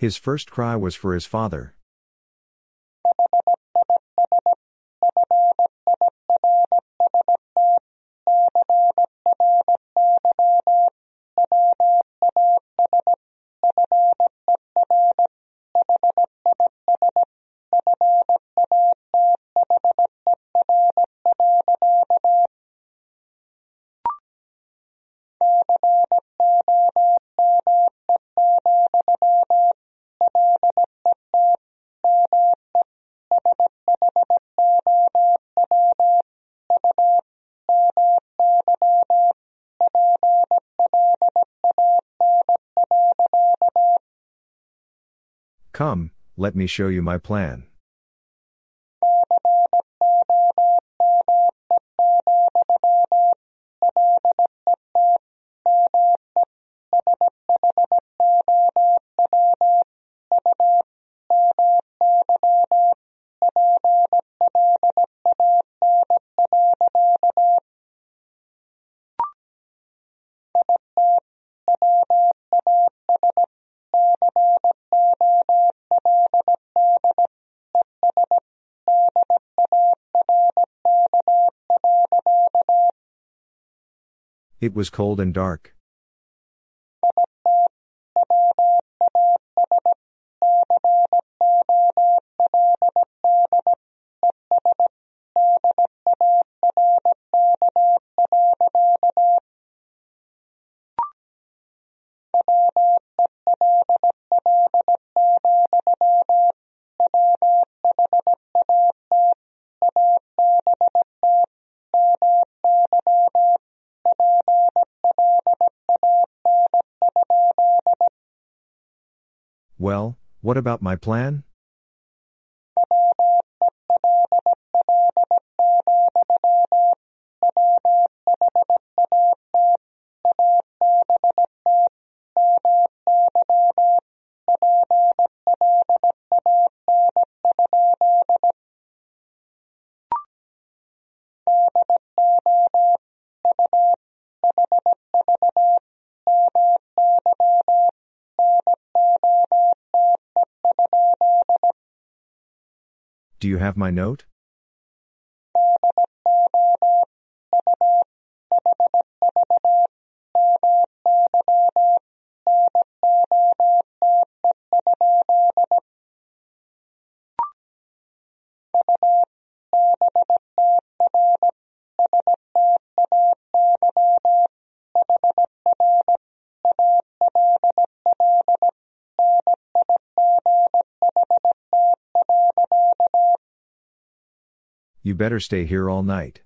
His first cry was for his father. Come, let me show you my plan. It was cold and dark. What about my plan? Have my note? Better stay here all night.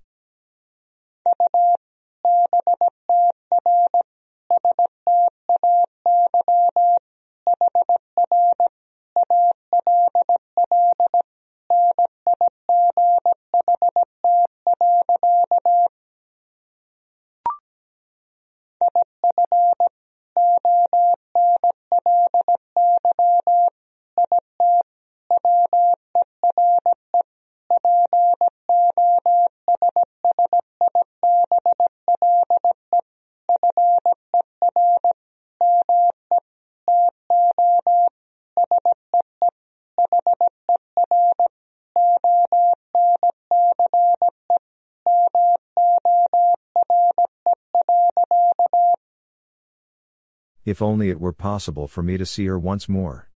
If only it were possible for me to see her once more.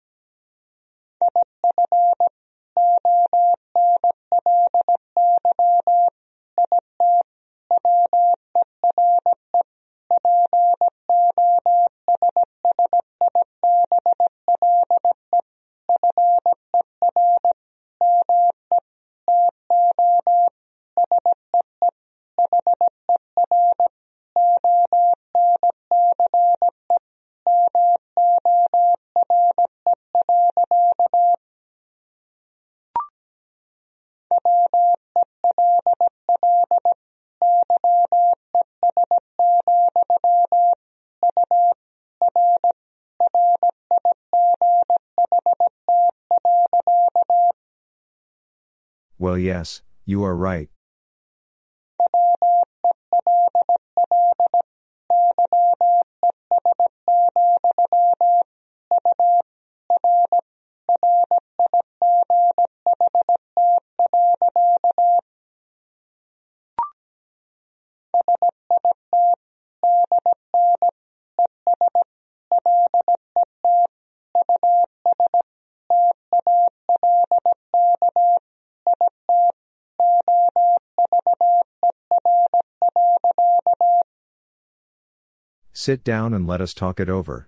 Yes, you are right. Sit down and let us talk it over.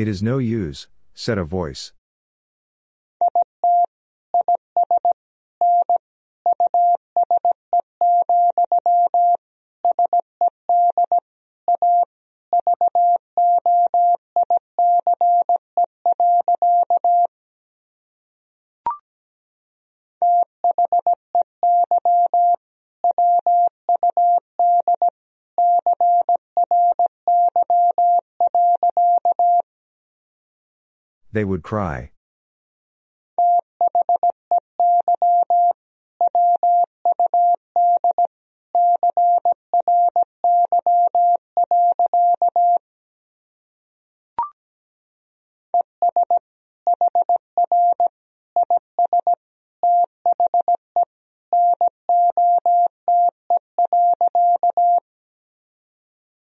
It is no use, said a voice. They would cry.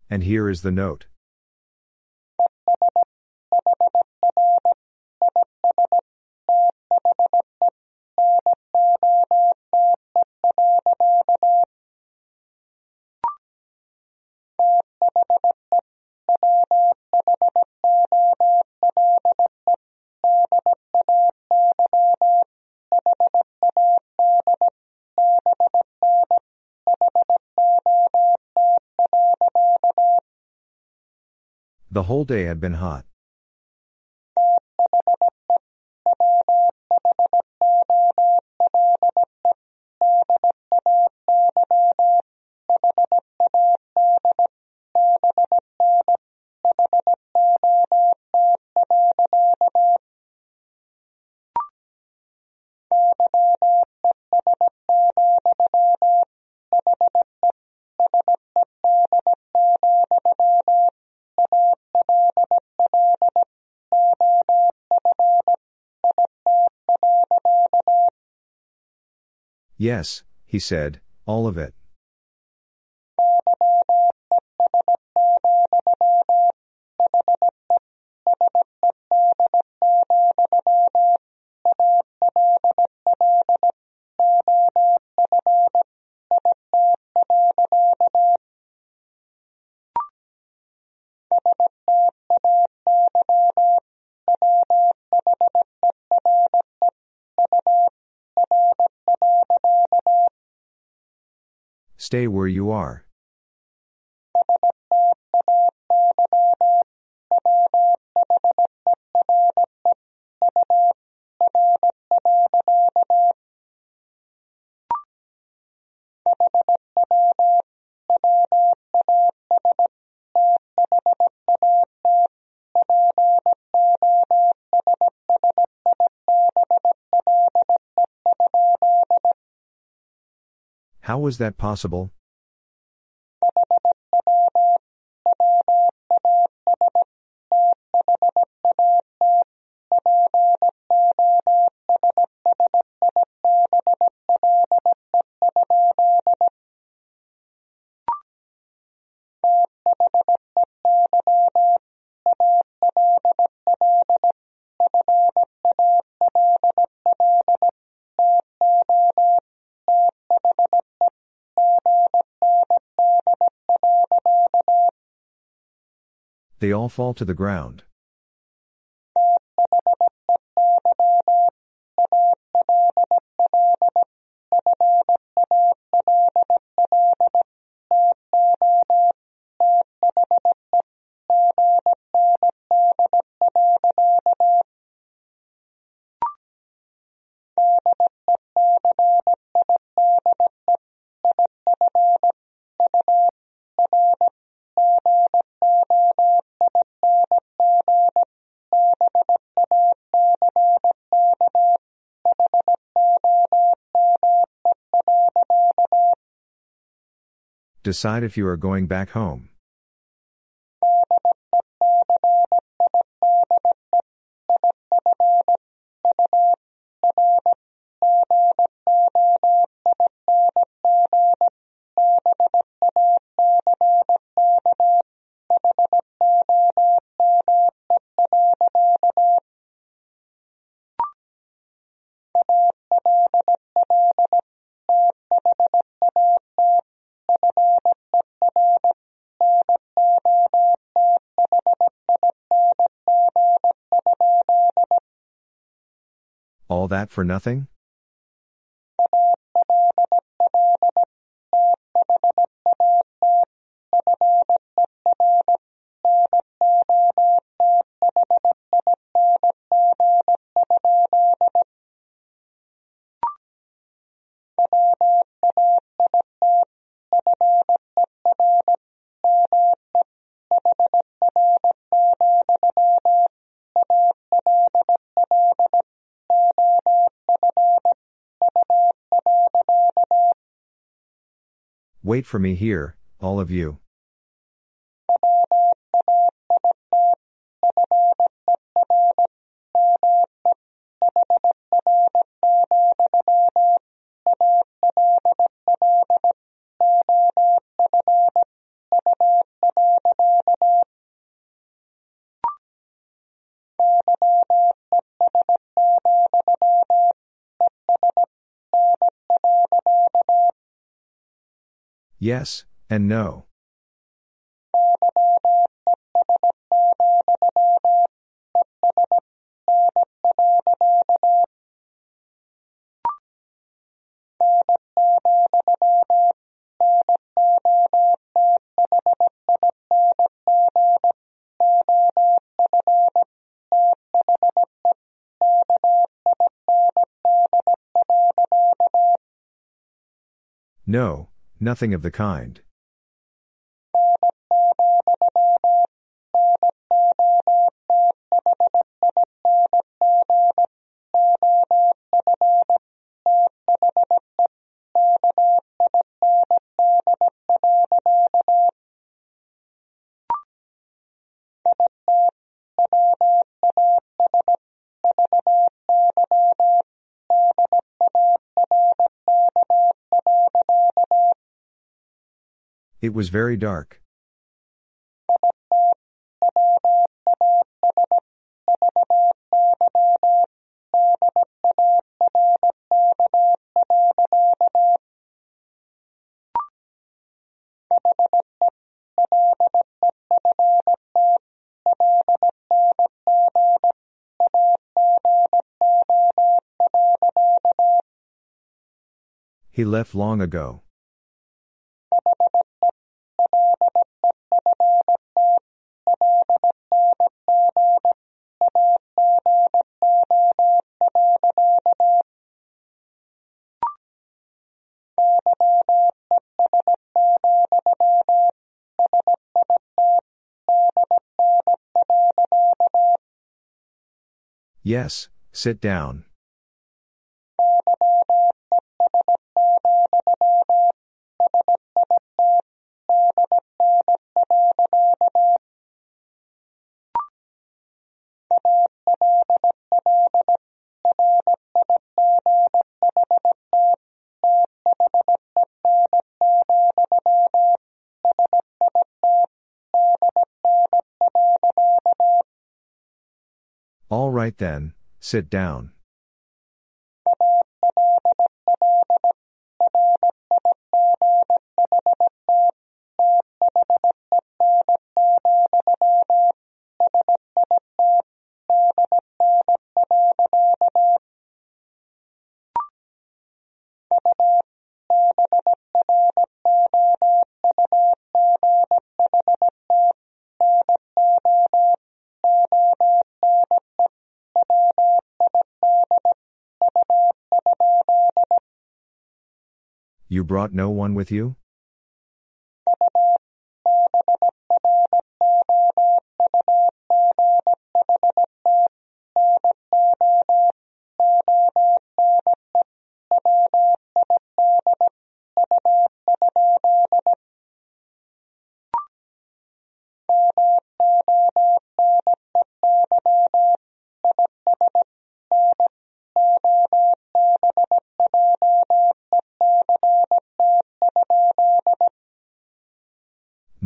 And here is the note. The whole day had been hot. Yes, he said, all of it. Stay where you are. How was that possible? All fall to the ground. Decide if you are going back home. That for nothing? Wait for me here, all of you. Yes, and no. No, nothing of the kind. It was very dark. He left long ago. Yes, sit down. Then, sit down. You brought no one with you?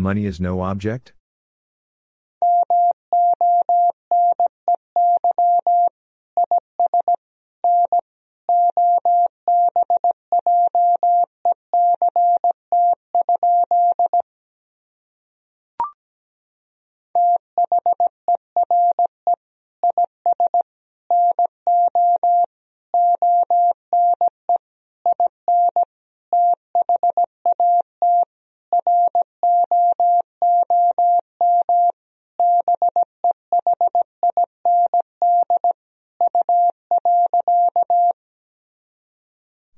Money is no object?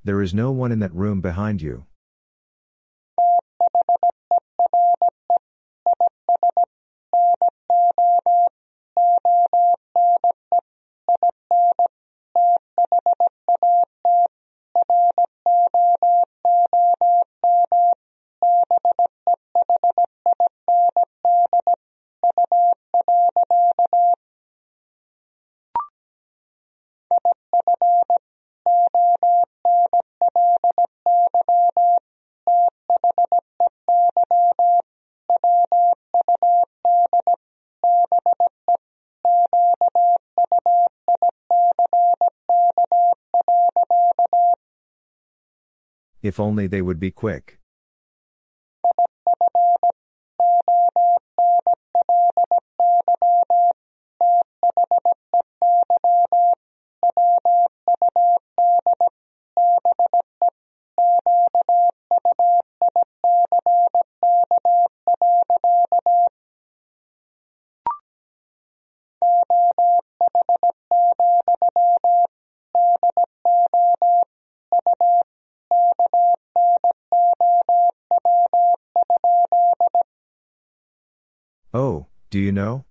There is no one in that room behind you. If only they would be quick. Do you know?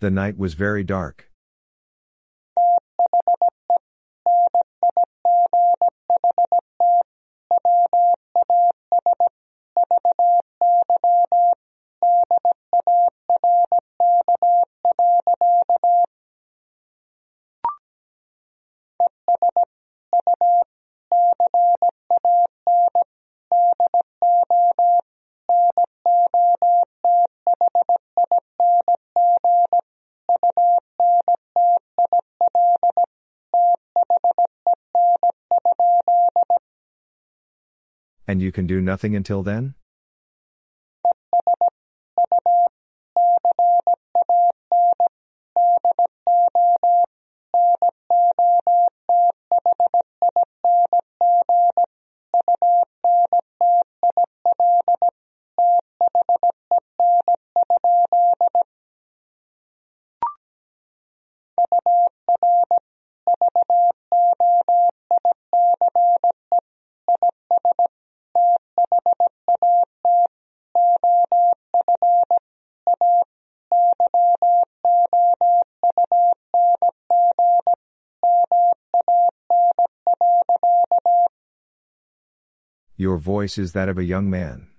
The night was very dark. And you can do nothing until then? Your voice is that of a young man.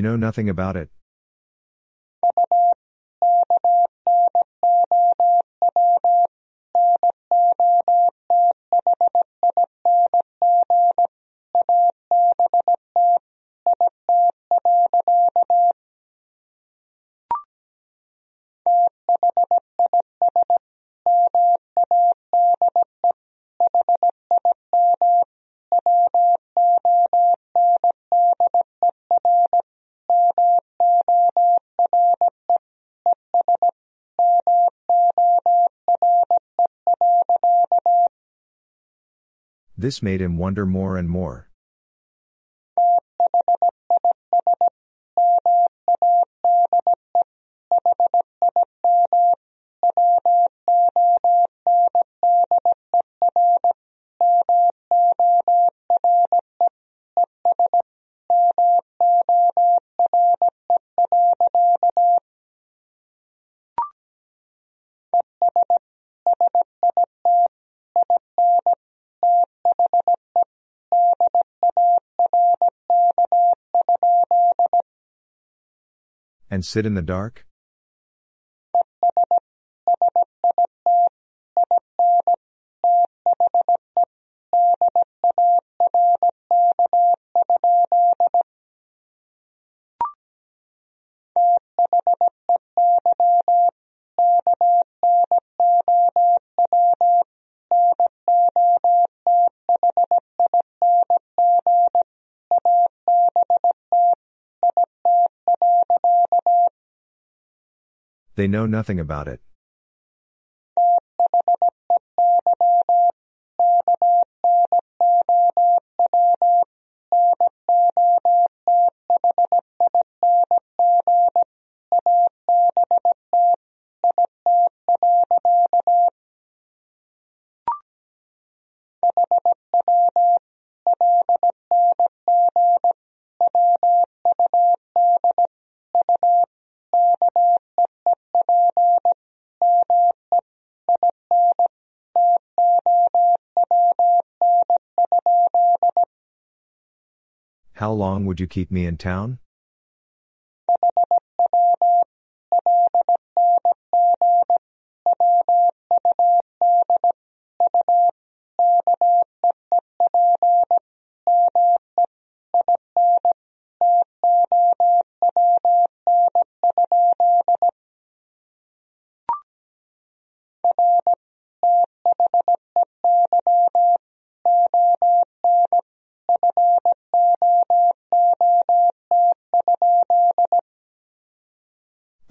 You know nothing about it? This made him wonder more and more. And sit in the dark? They know nothing about it. Would you keep me in town?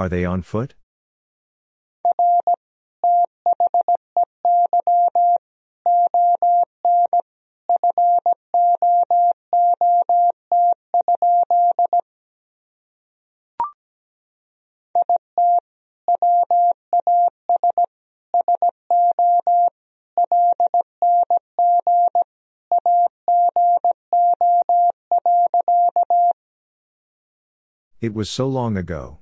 Are they on foot? It was so long ago.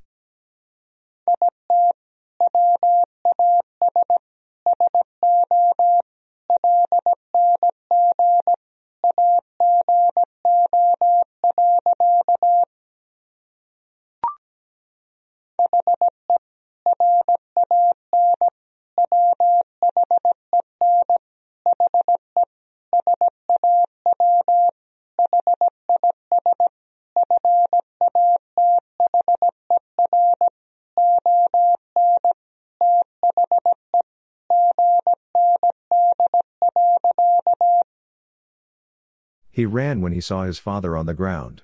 He ran when he saw his father on the ground.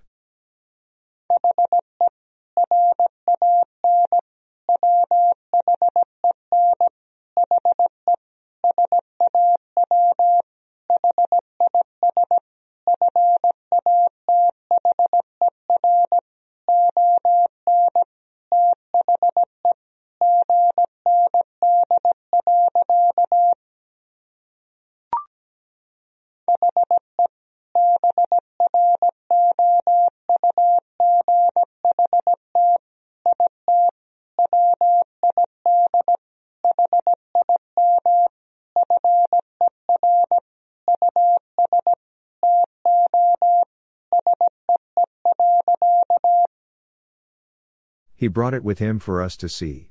He brought it with him for us to see.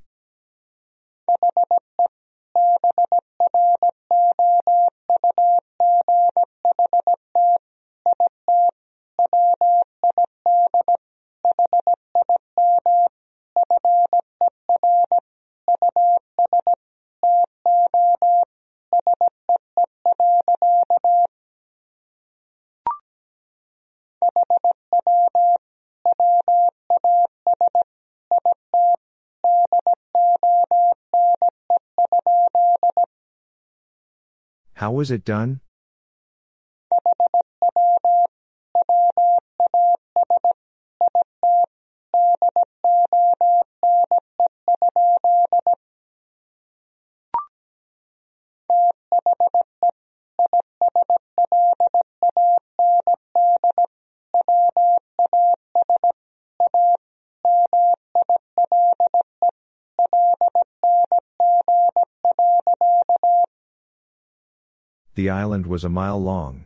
How was it done? The island was a mile long.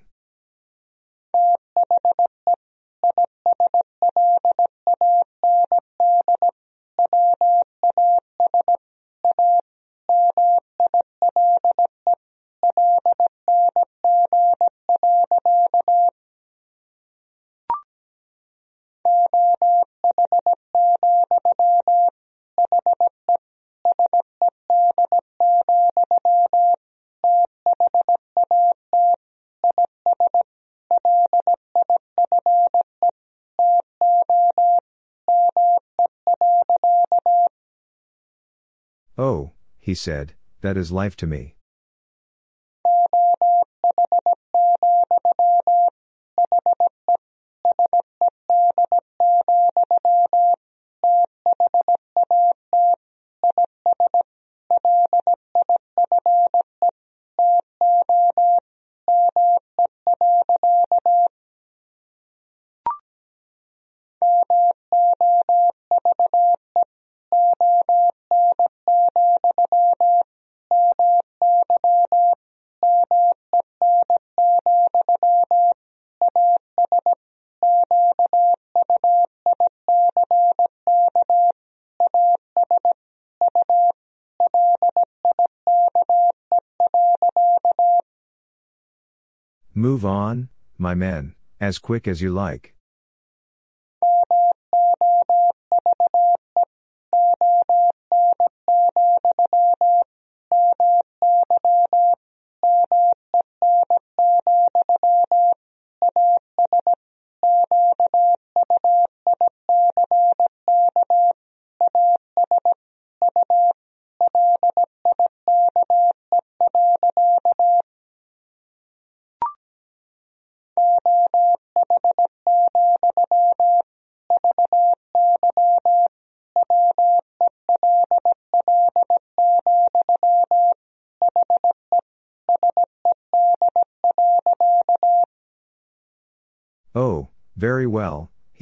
He said, that is life to me. Move on, my men, as quick as you like.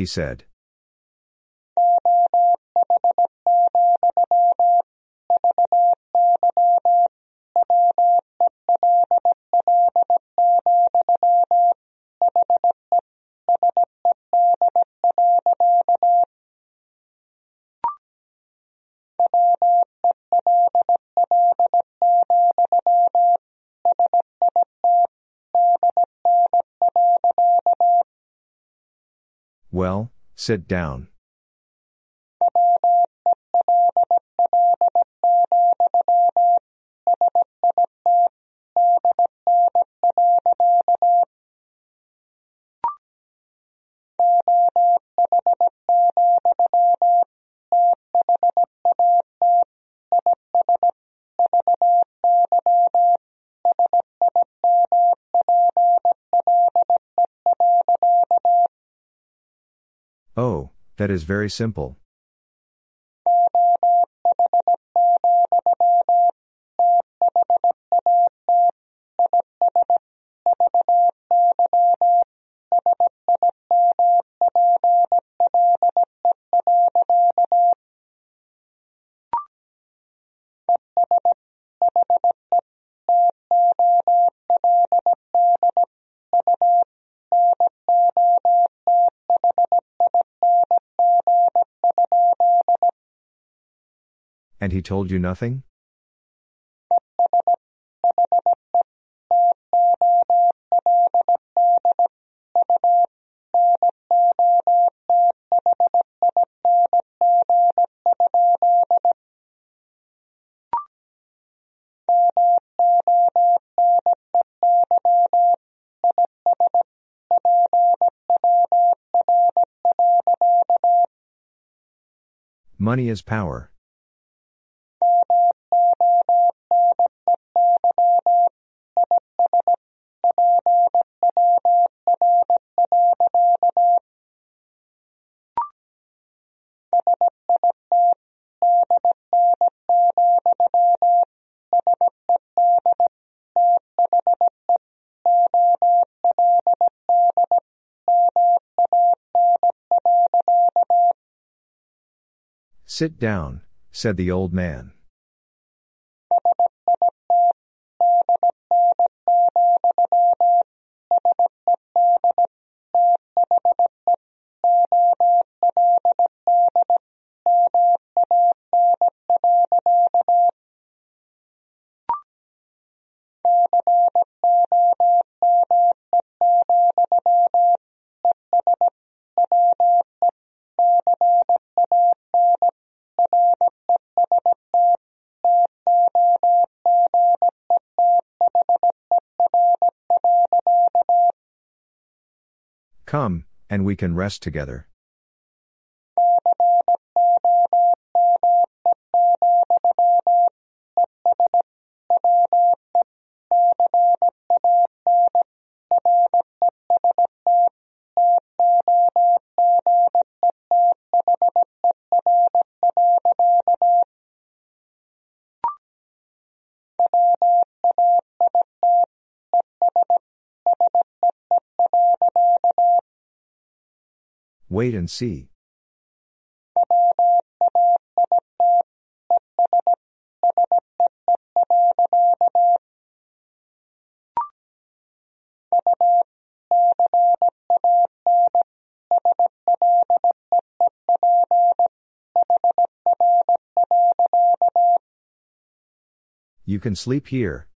He said. Sit down. That is very simple. He told you nothing? Money is power. Sit down, said the old man. Come, and we can rest together. Wait and see. You can sleep here.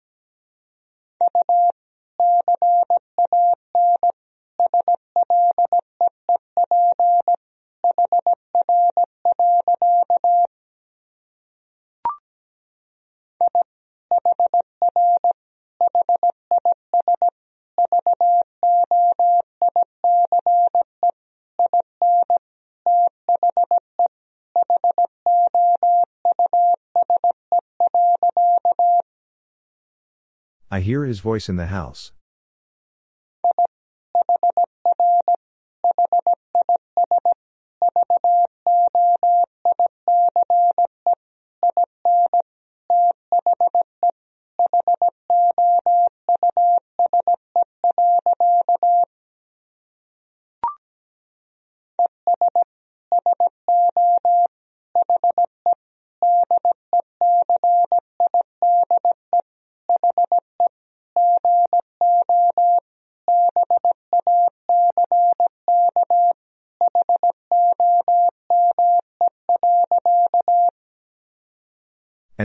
I hear his voice in the house.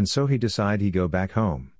And so he decide he go back home.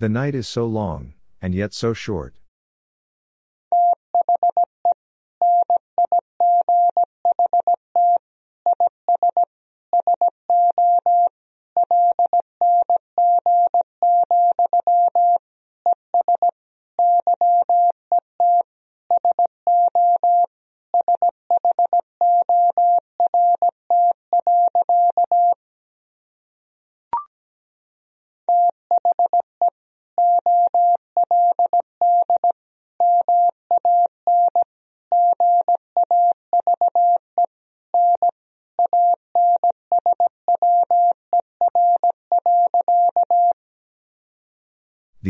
The night is so long, and yet so short.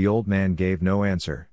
The old man gave no answer.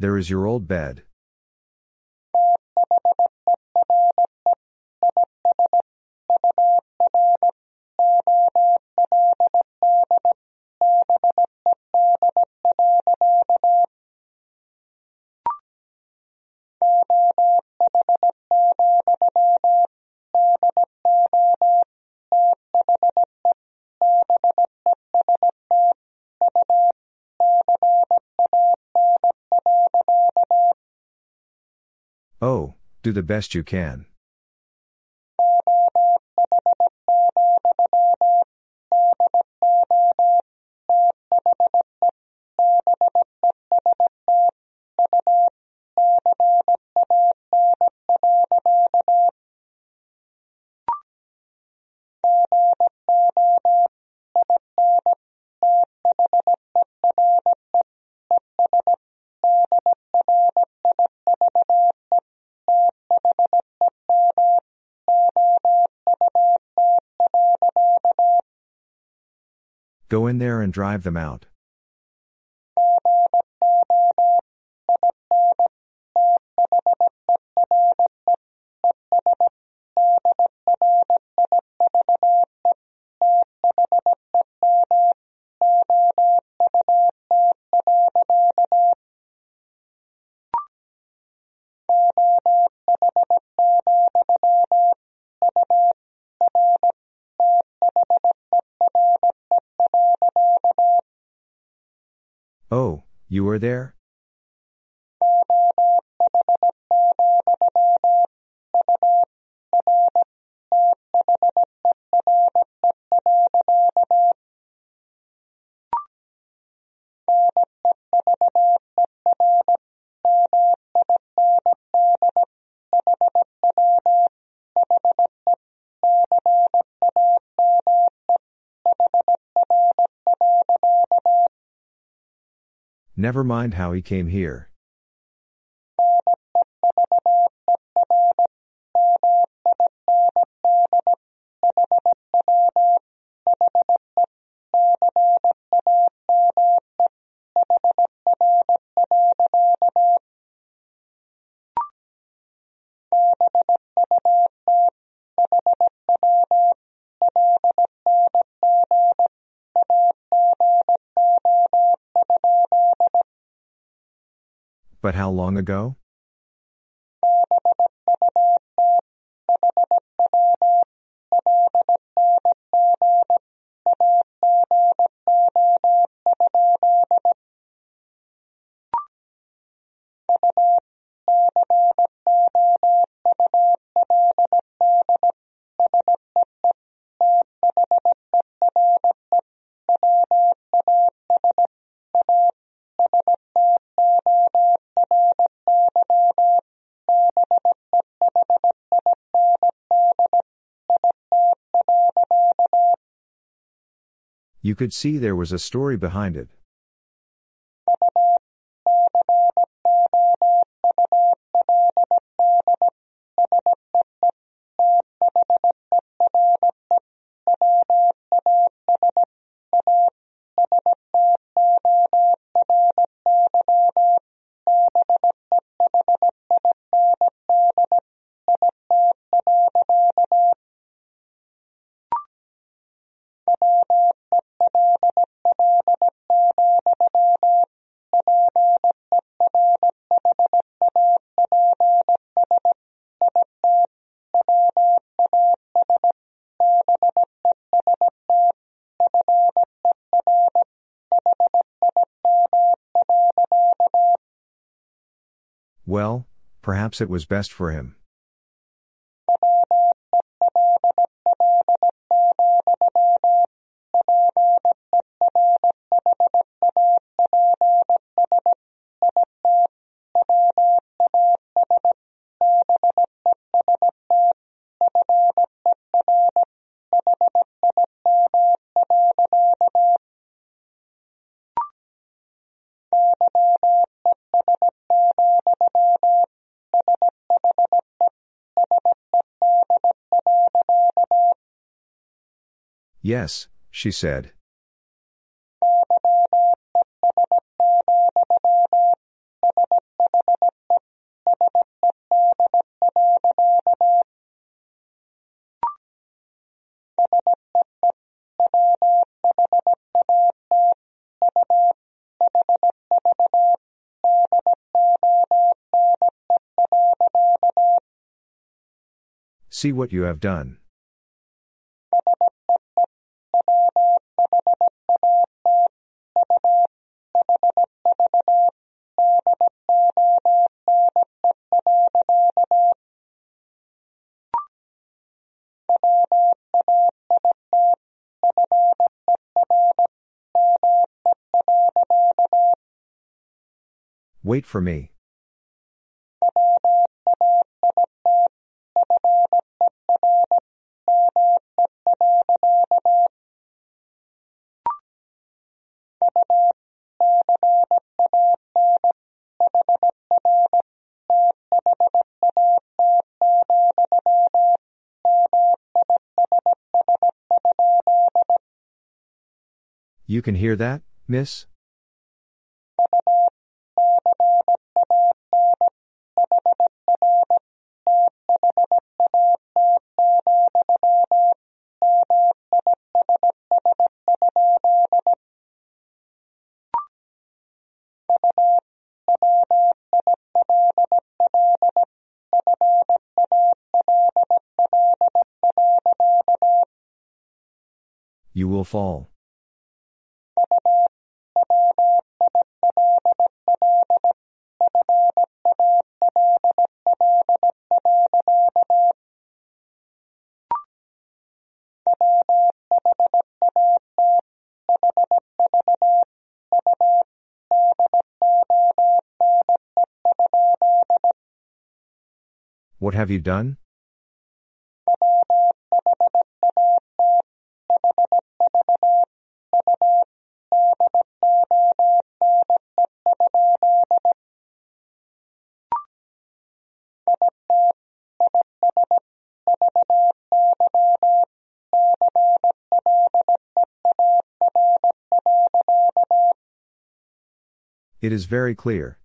There is your old bed. Do the best you can. Go in there and drive them out. There? Never mind how he came here. But how long ago? You could see there was a story behind it. Perhaps it was best for him. Yes, she said. See what you have done. Wait for me. You can hear that, miss? Will fall. What have you done? It is very clear.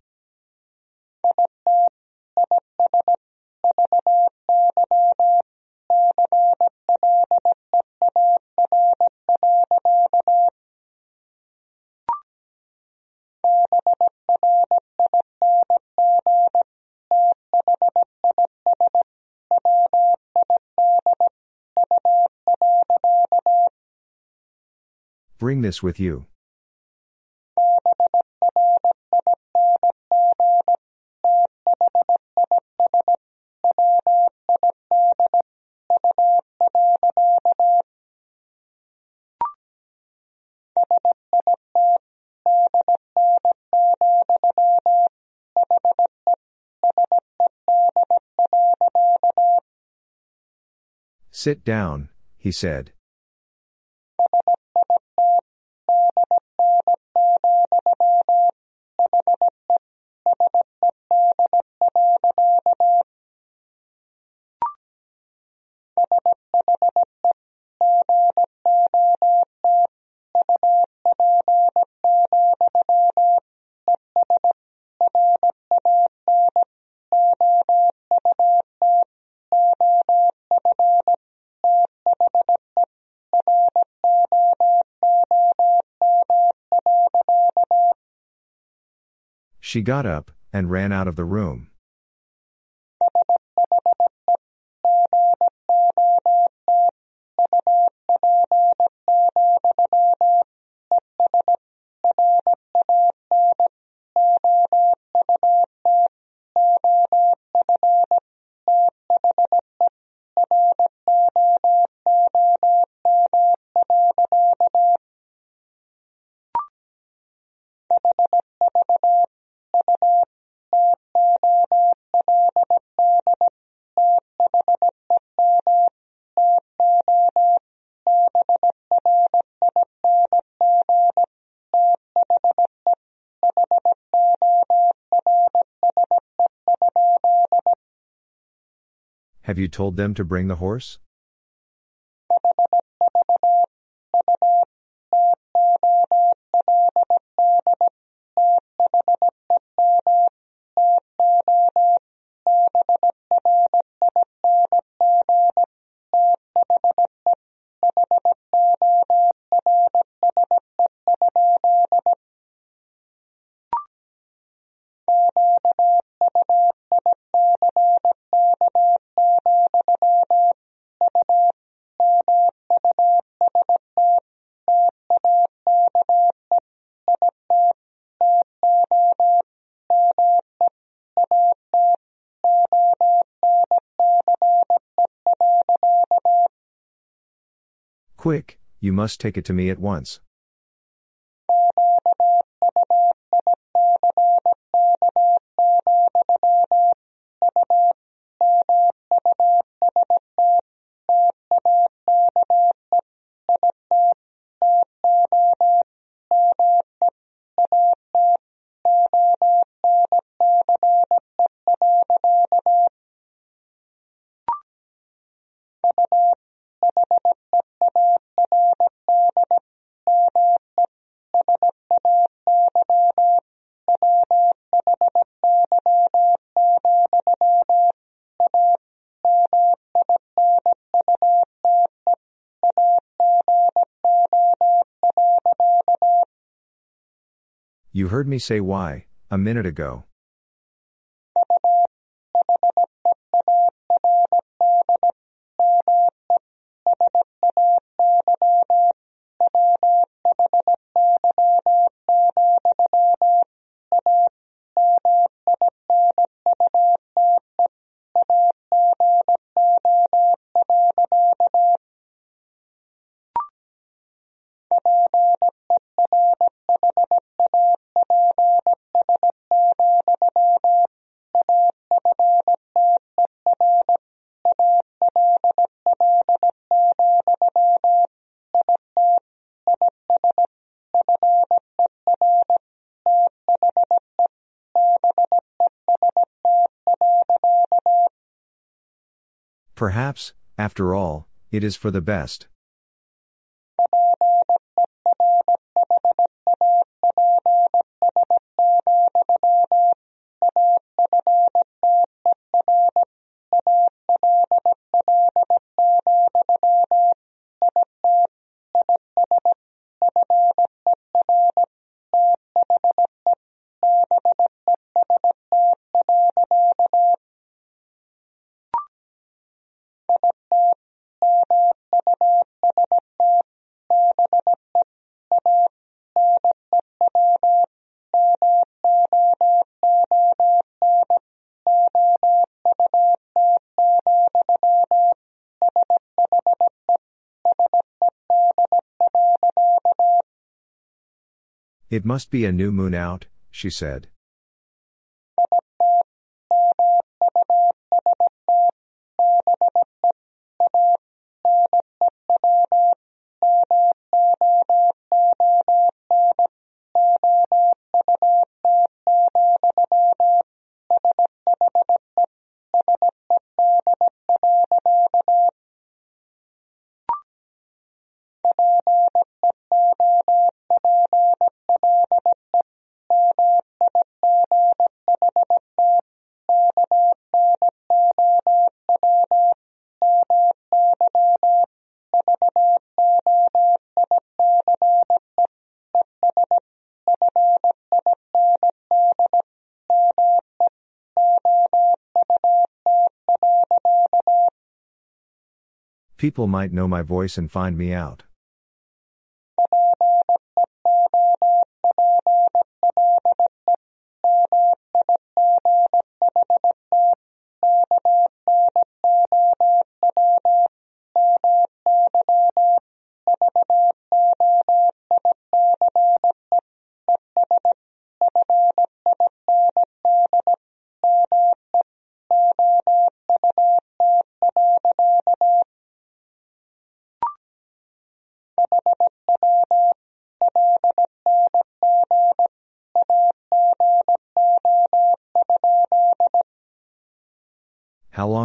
Bring this with you. Sit down, he said. She got up and ran out of the room. Have you told them to bring the horse? Quick, you must take it to me at once. Heard me say why, a minute ago. Perhaps, after all, it is for the best. It must be a new moon out, she said. People might know my voice and find me out.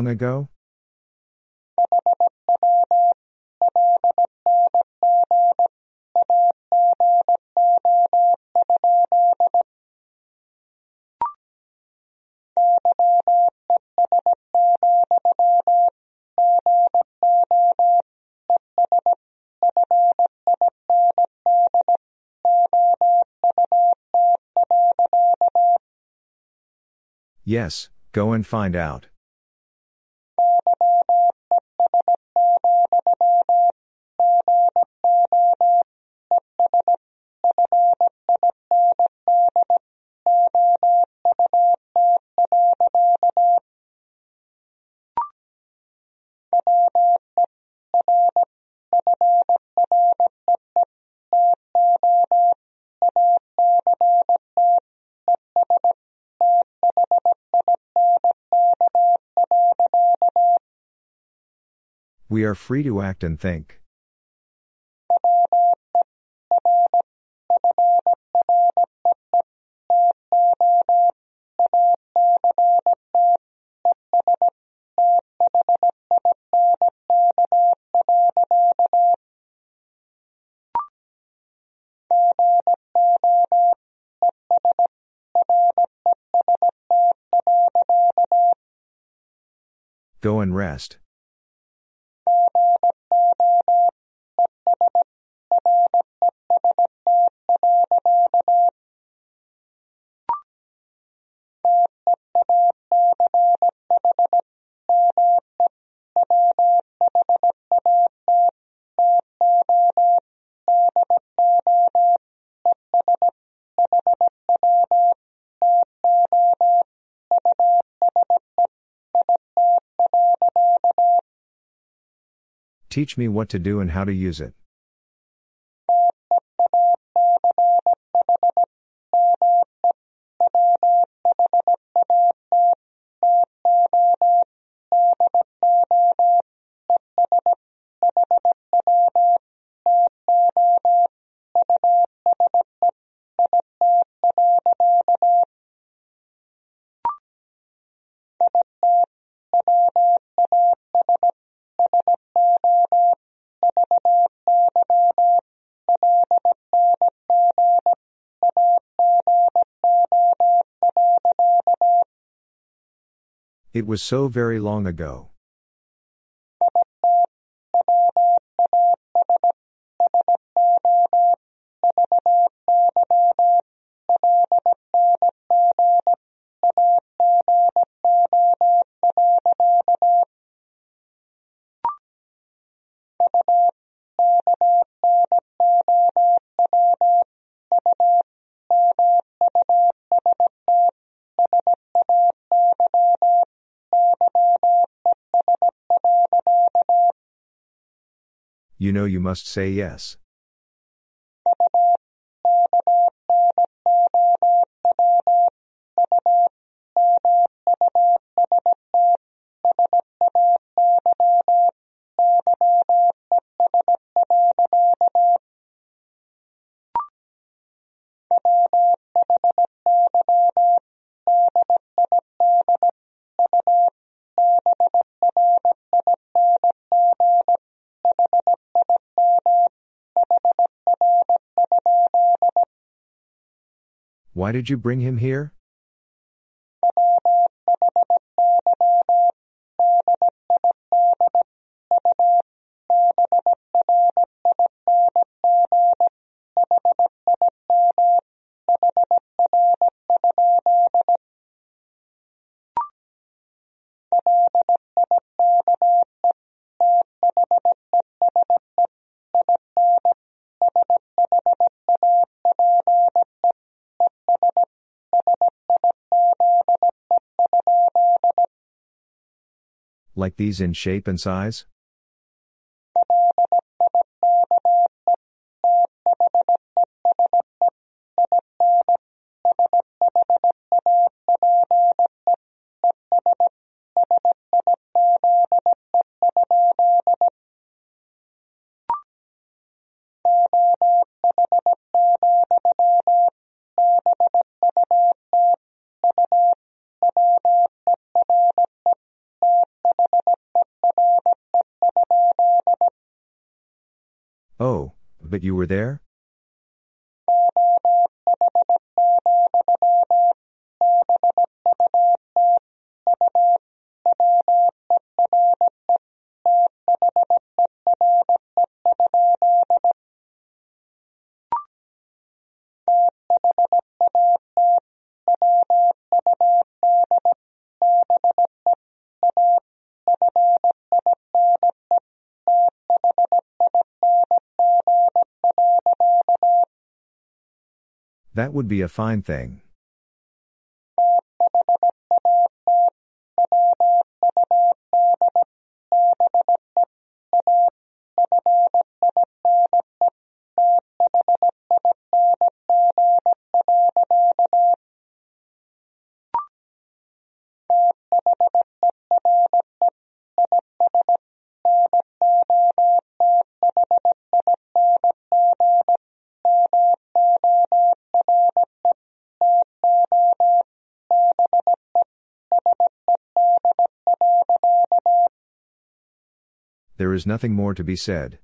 Long ago? Yes, go and find out. We are free to act and think. Go and rest. Teach me what to do and how to use it. Was so very long ago. You know you must say yes. Why did you bring him here? Like these in shape and size? But you were there? That would be a fine thing. Is nothing more to be said.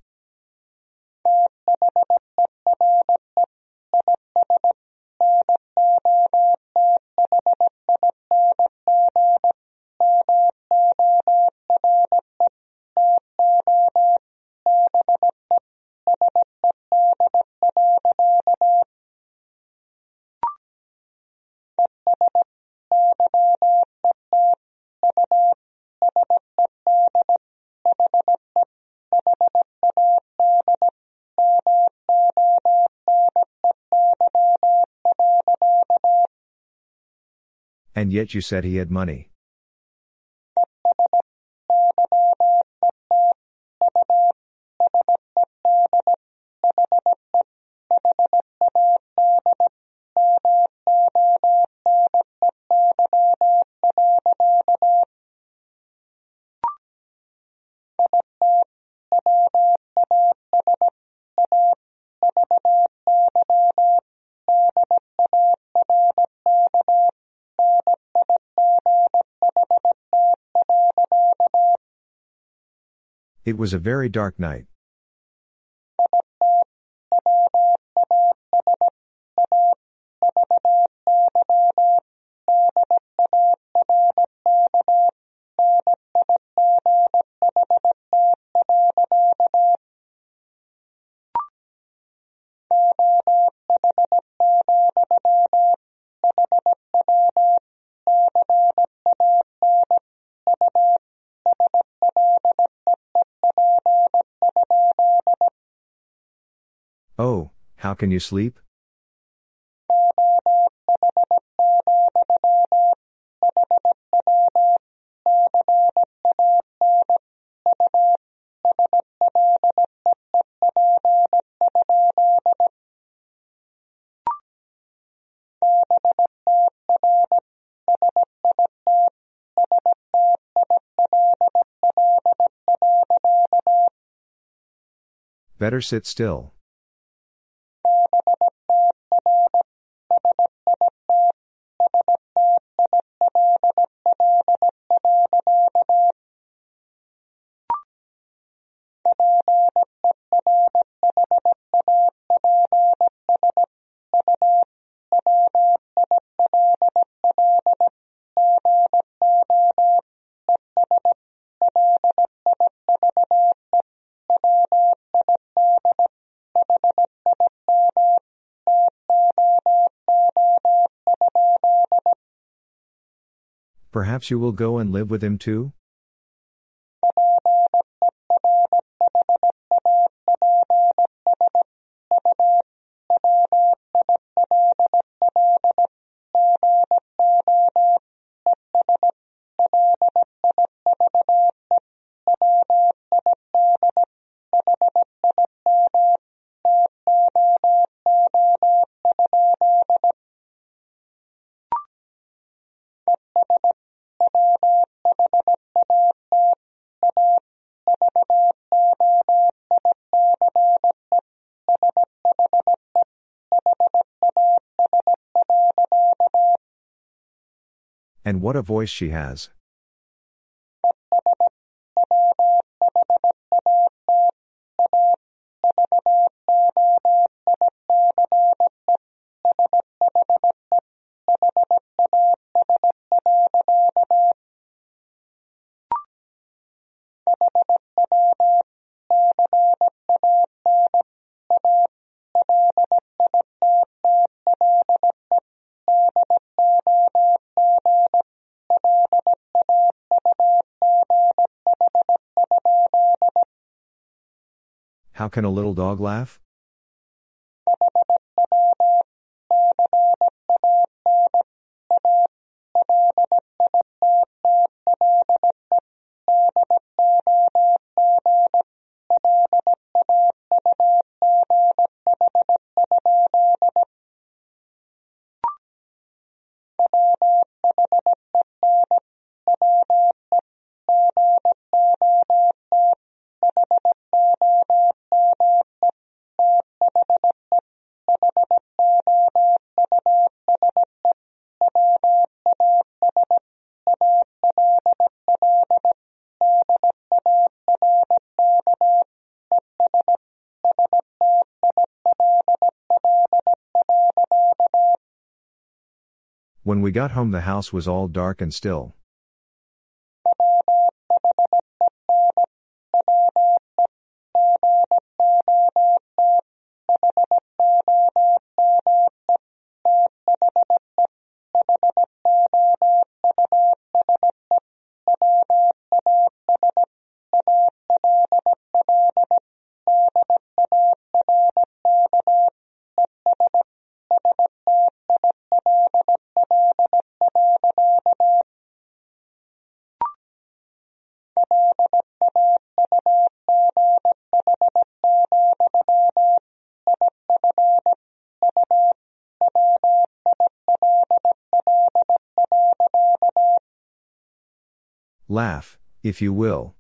And yet you said he had money. It was a very dark night. Can you sleep? Better sit still. Perhaps you will go and live with him too? What a voice she has. Can a little dog laugh? We got home, the house was all dark and still. Laugh, if you will.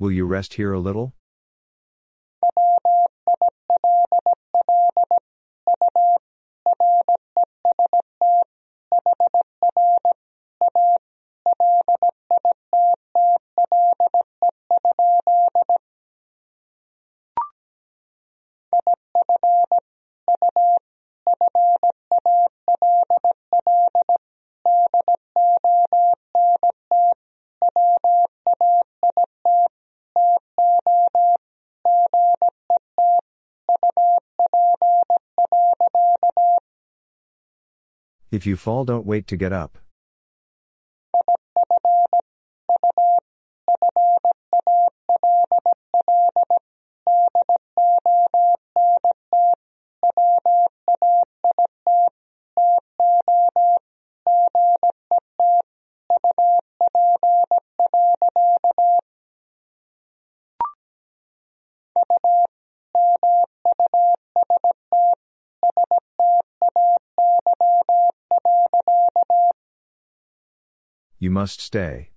Will you rest here a little? If you fall, don't wait to get up. You must stay.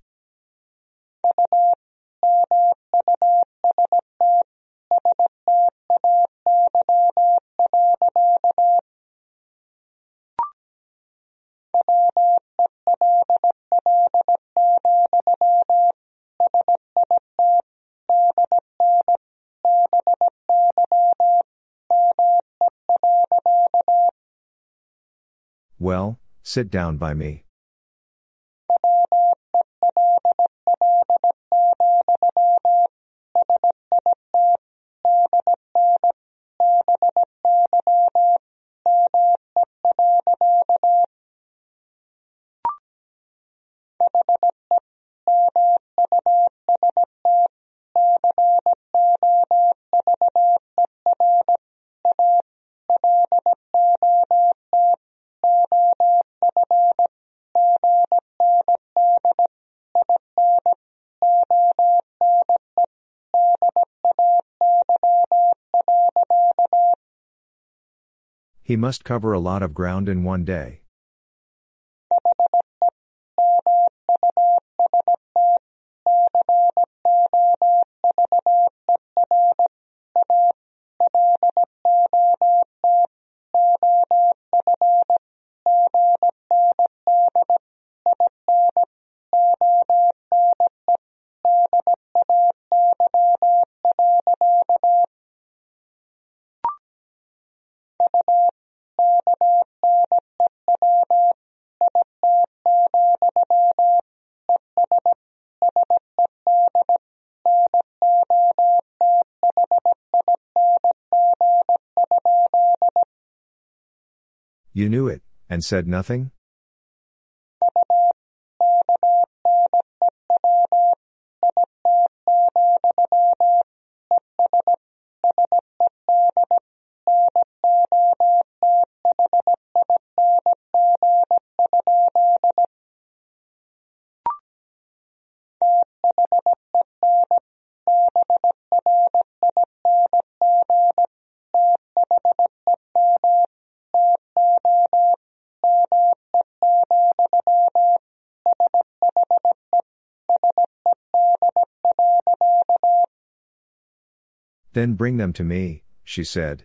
Well, sit down by me. He must cover a lot of ground in one day. You knew it, and said nothing? Then bring them to me, she said.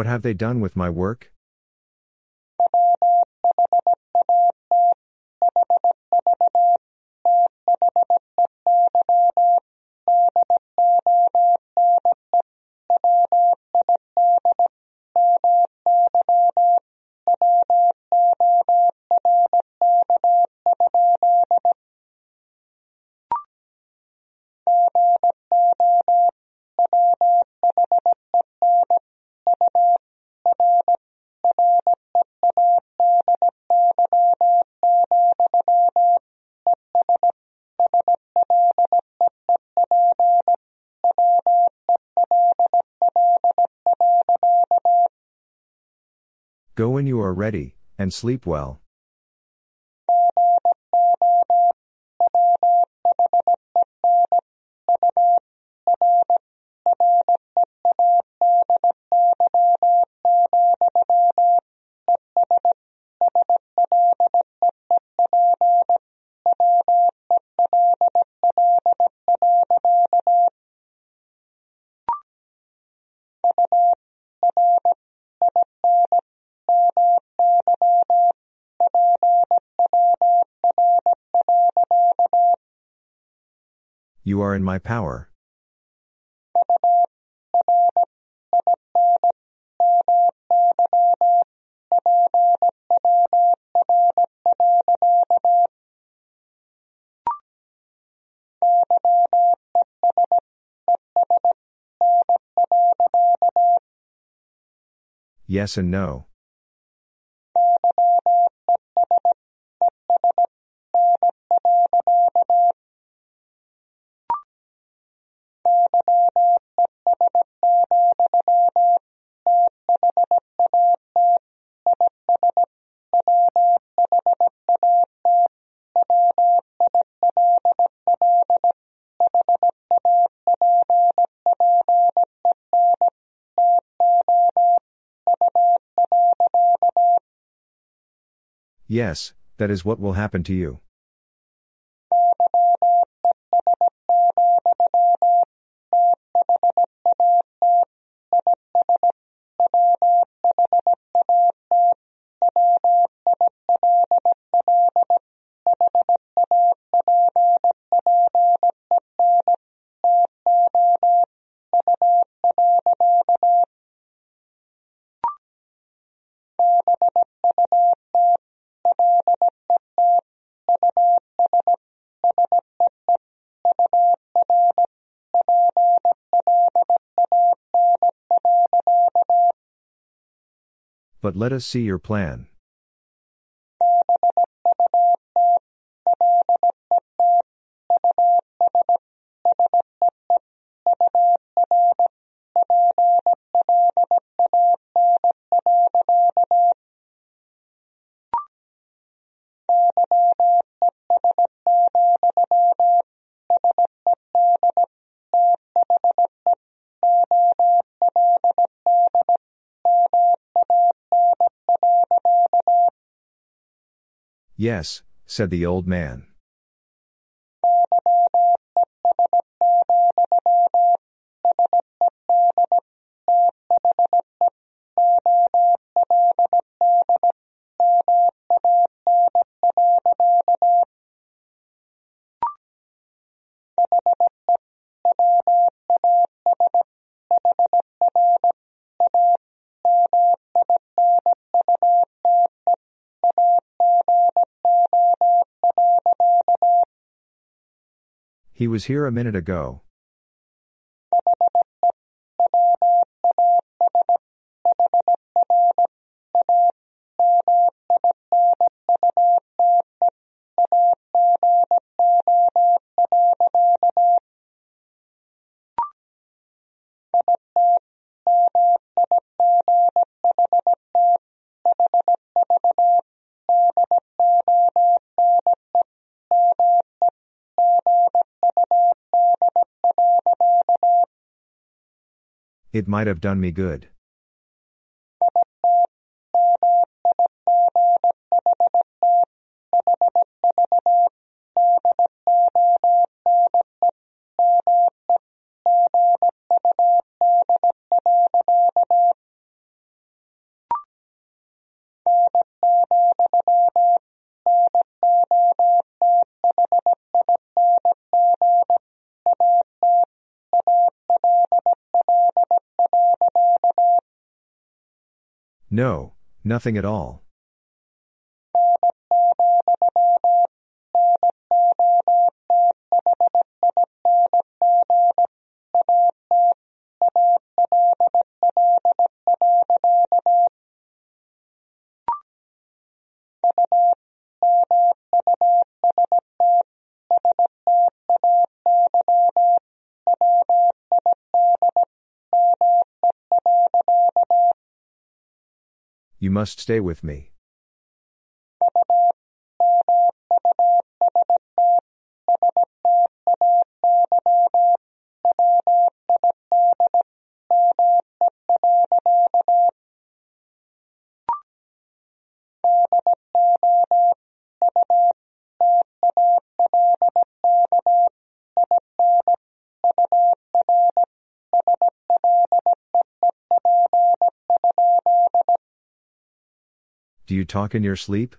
What have they done with my work? Sleep well. You are in my power. Yes and no. Yes, that is what will happen to you. But let us see your plan. Yes, said the old man. He was here a minute ago. It might have done me good. No, nothing at all. You must stay with me. Do you talk in your sleep?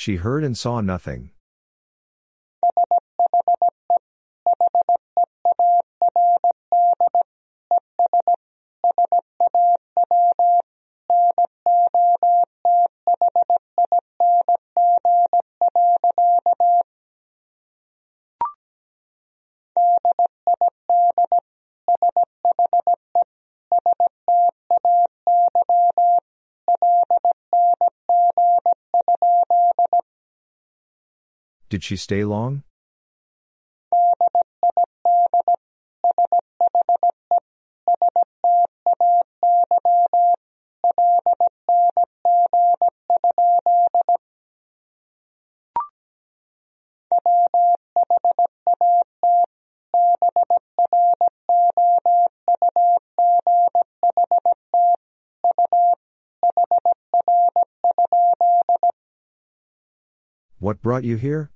She heard and saw nothing. Did she stay long? What brought you here?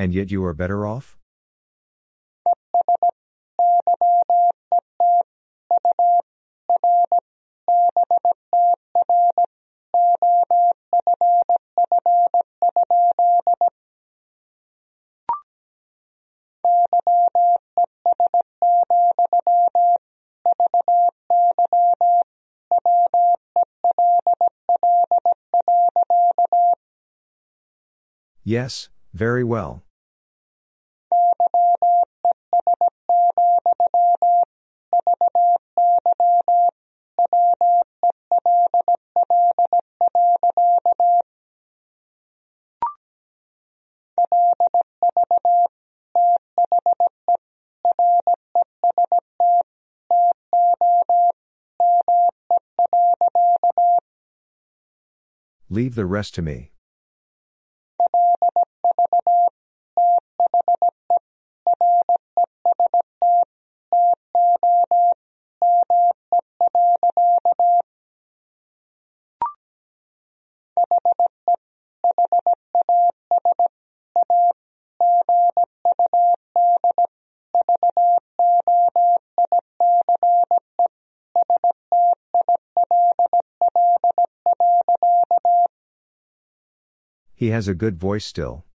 And yet you are better off? Yes, very well. Leave the rest to me. He has a good voice still.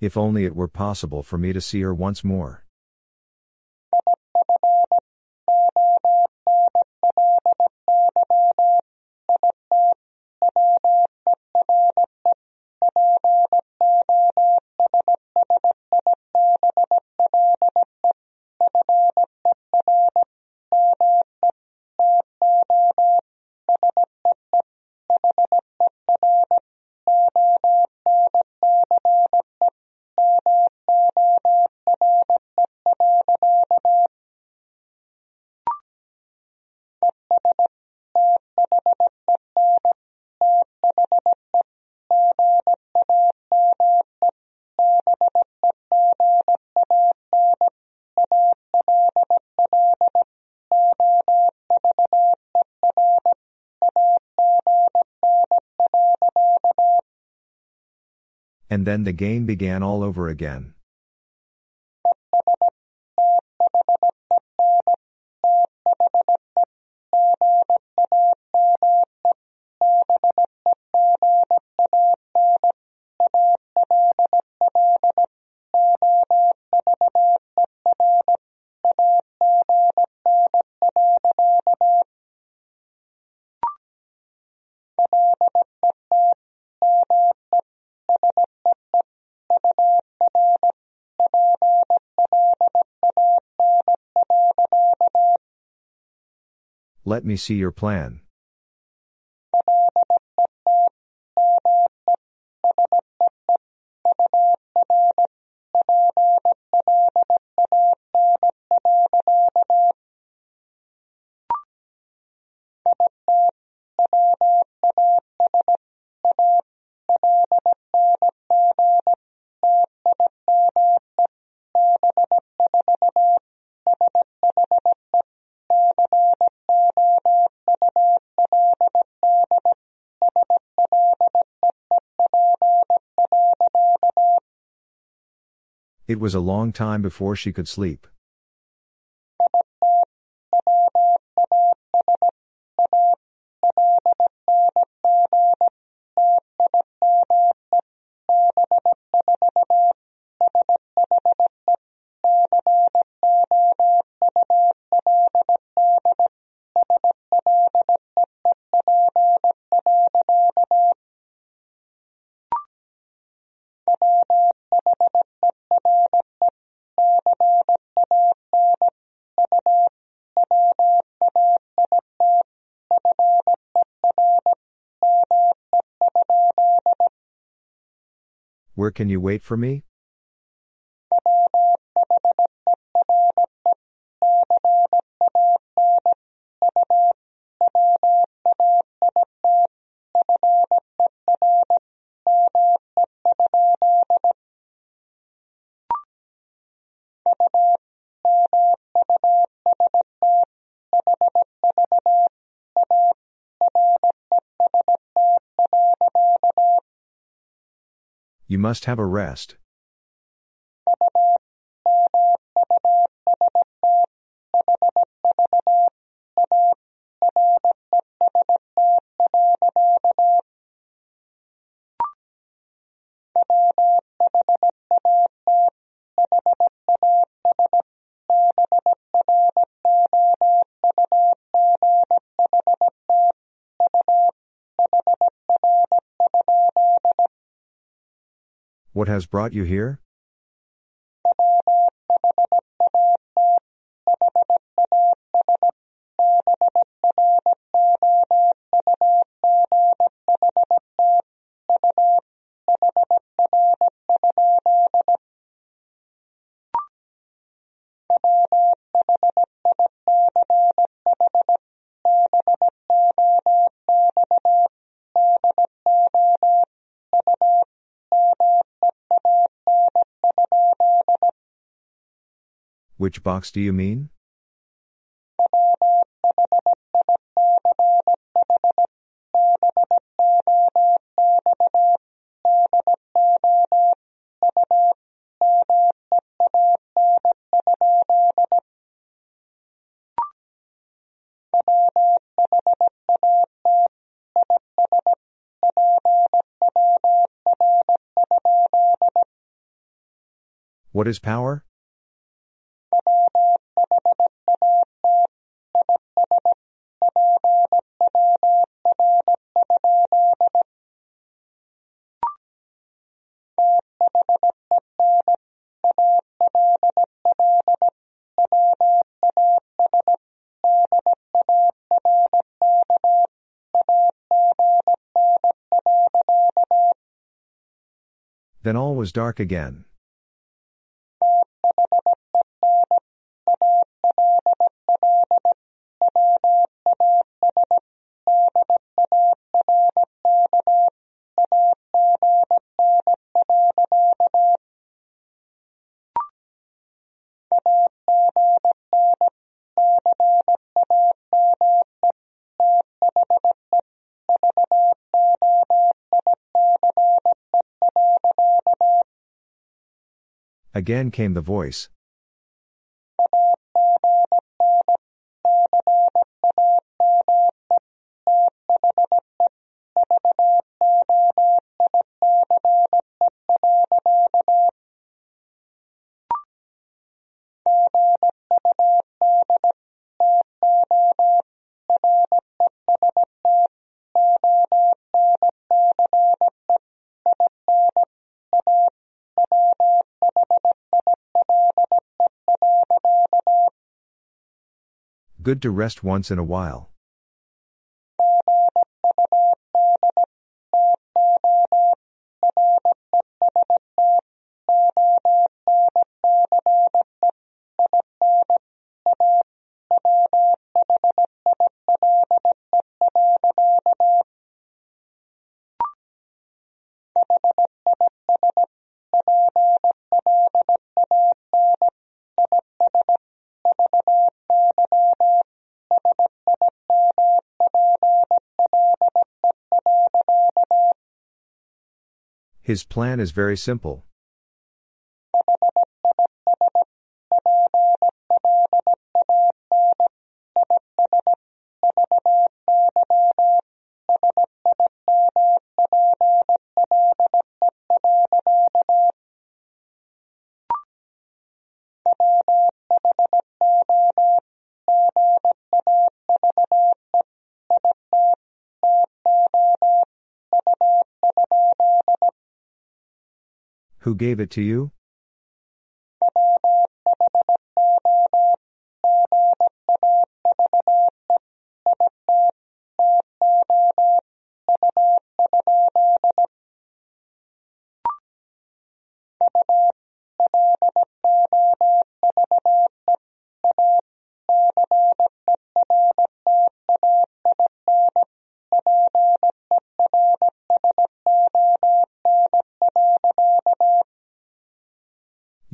If only it were possible for me to see her once more. Then the game began all over again. Let me see your plan. It was a long time before she could sleep. Where can you wait for me? You must have a rest. Has brought you here? Which box do you mean? What is power? Was dark again. Again came the voice. Good to rest once in a while. His plan is very simple. Who gave it to you?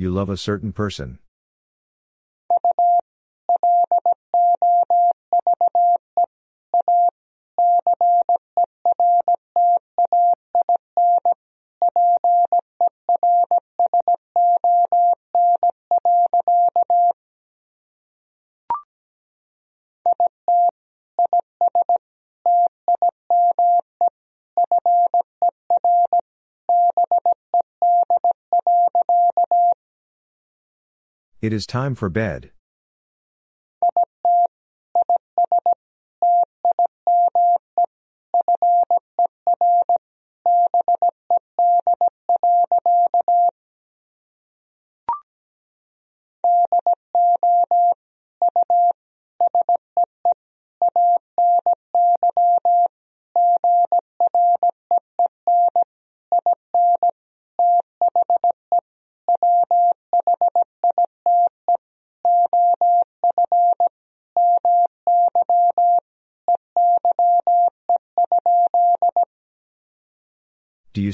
You love a certain person. It is time for bed.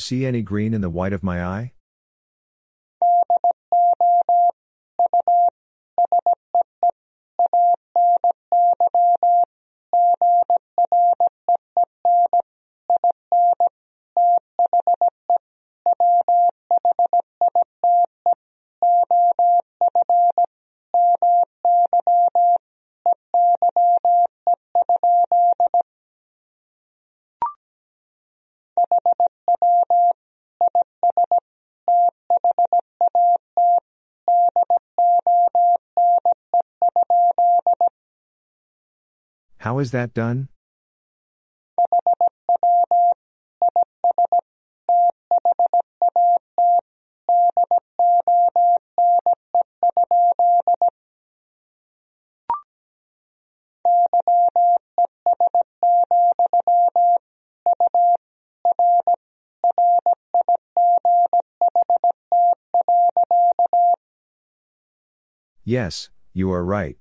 See any green in the white of my eye? Is that done? Yes, you are right.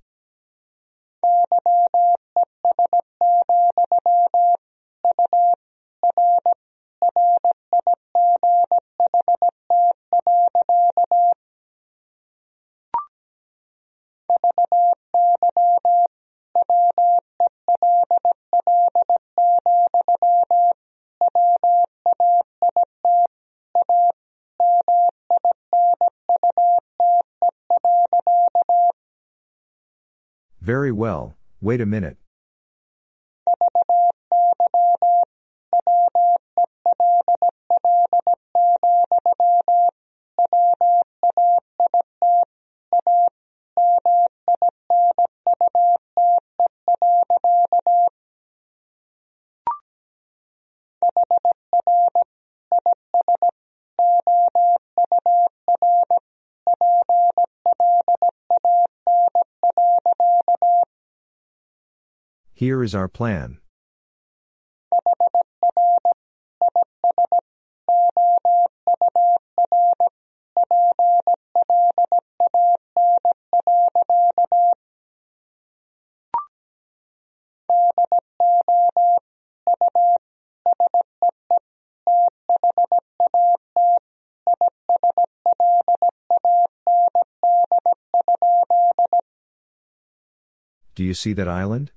Well, wait a minute. Here is our plan. Do you see that island?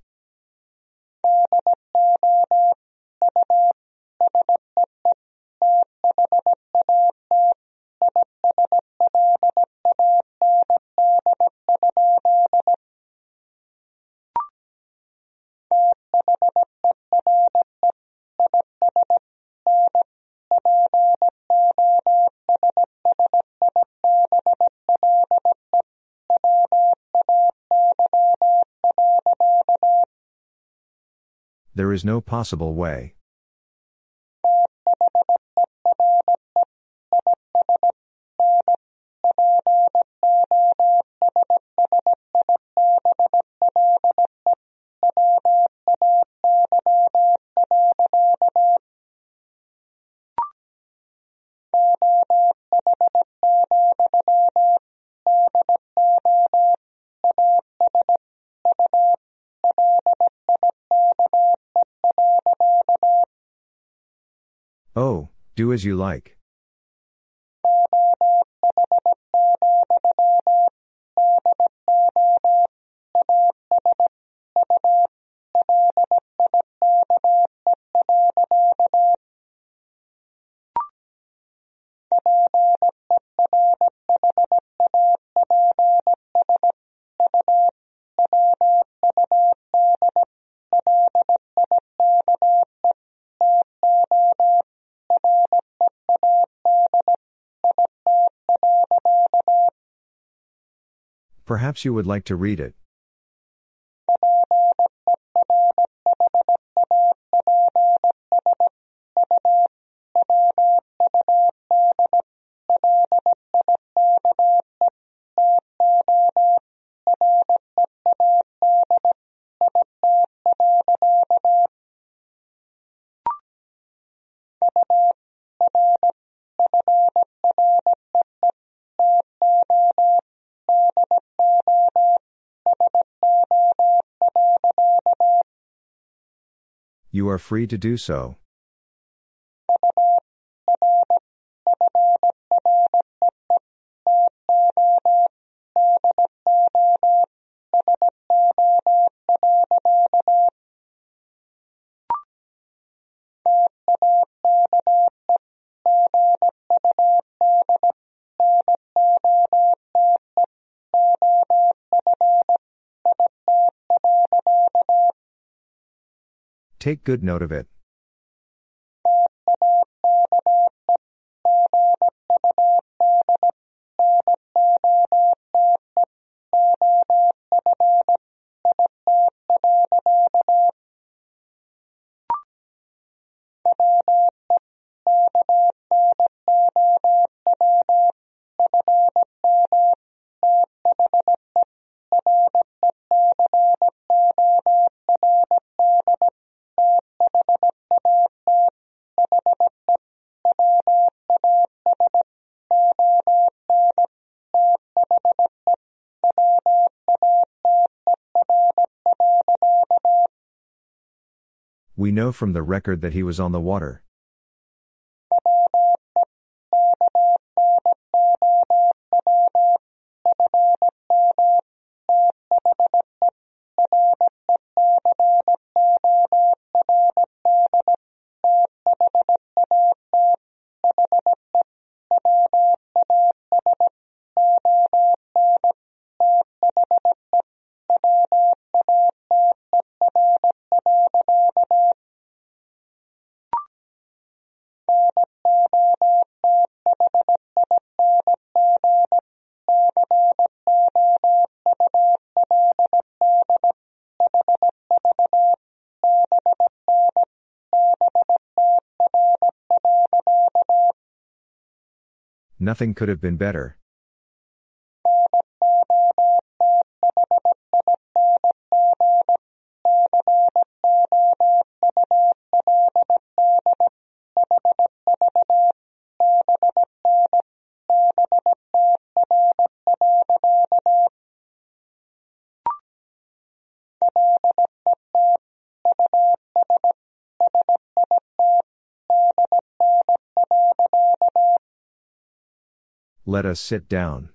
There is no possible way. As you like. Perhaps you would like to read it. You are free to do so. Take good note of it. We know from the record that he was on the water. Nothing could have been better. Let us sit down.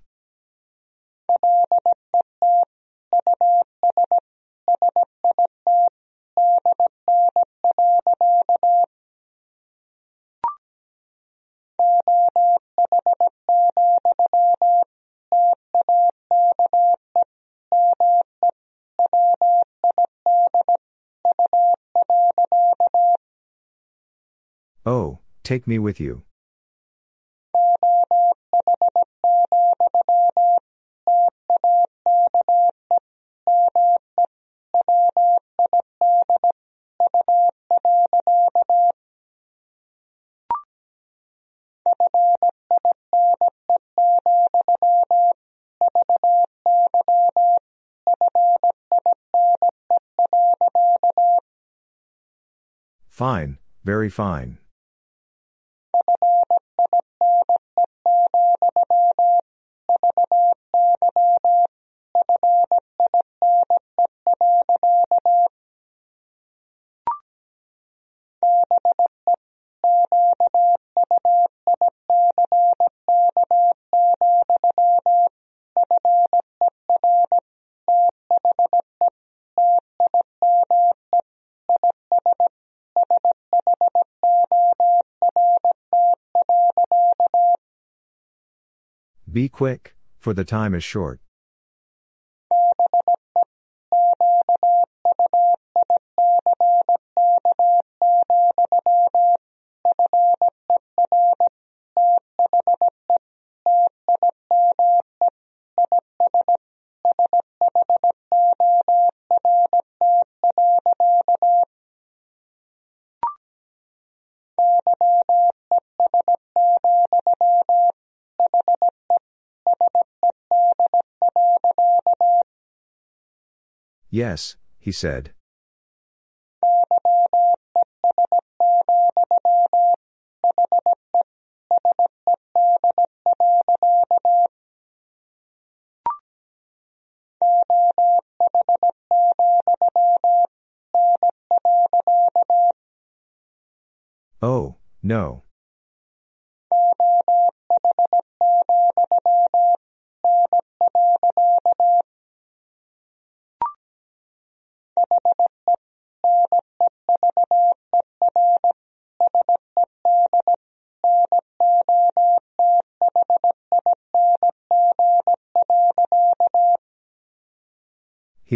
Oh, take me with you. Fine, very fine. Be quick, for the time is short. Yes, he said. Oh, no.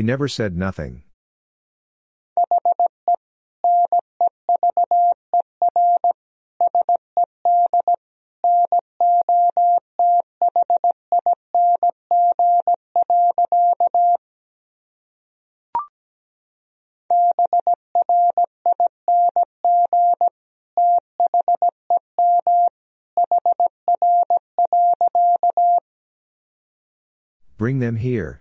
He never said nothing. Bring them here.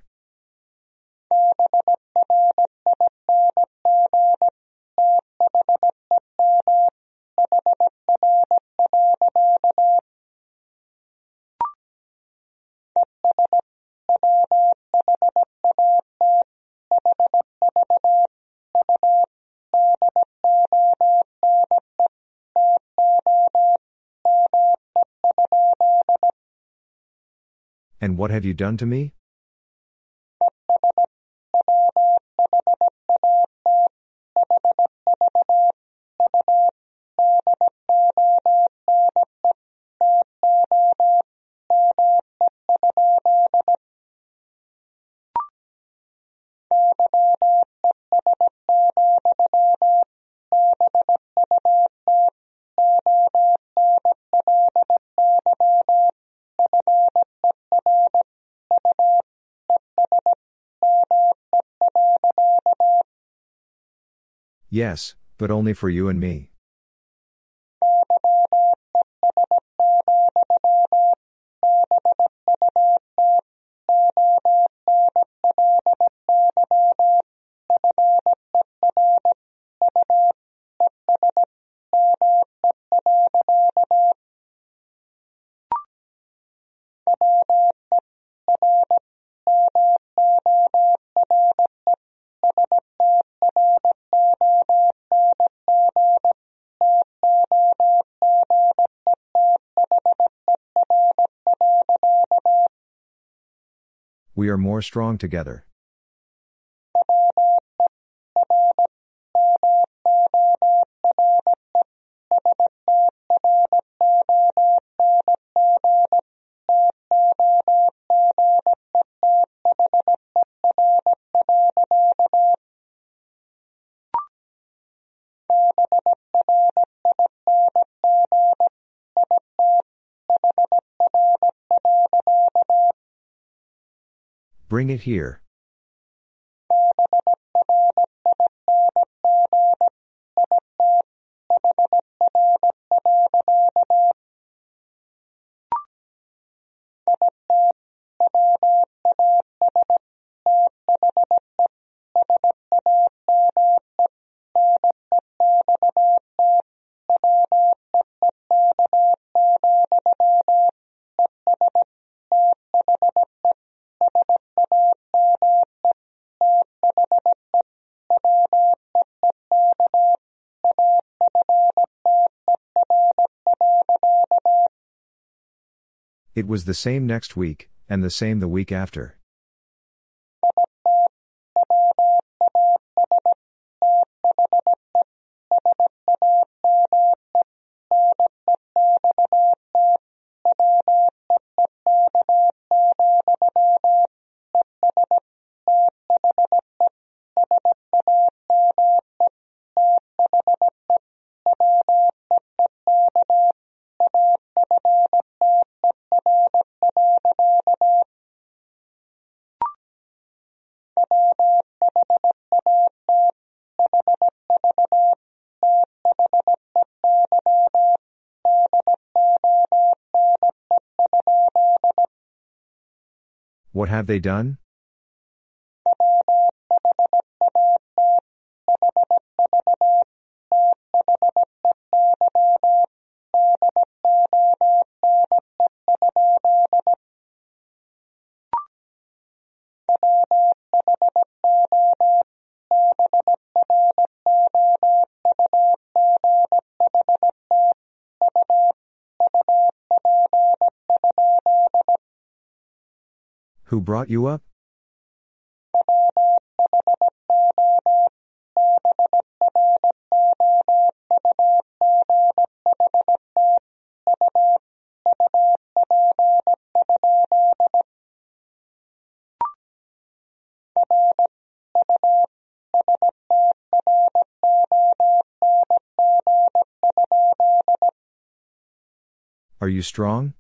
What have you done to me? Yes, but only for you and me. We are more strong together. Bring it here. It was the same next week, and the same the week after. What have they done? Brought you up? Are you strong?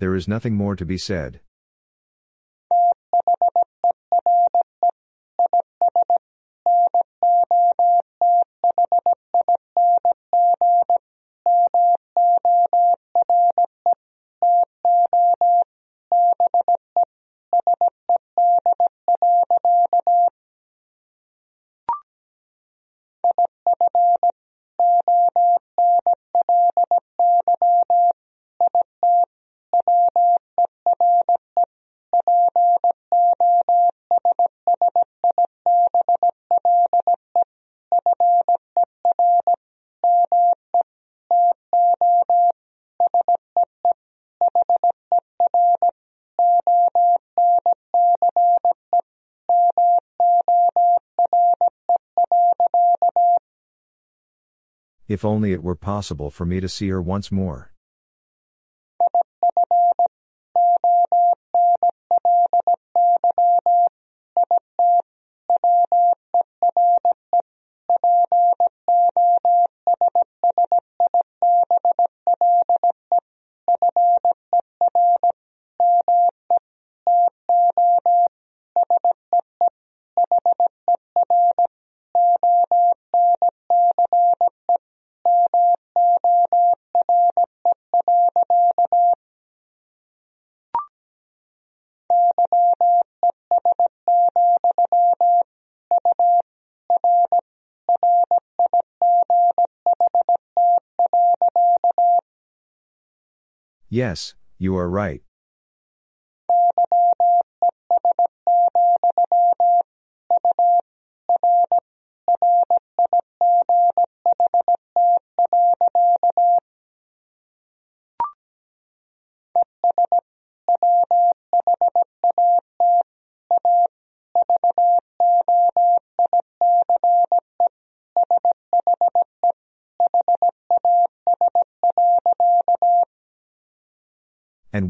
There is nothing more to be said. If only it were possible for me to see her once more. Yes, you are right.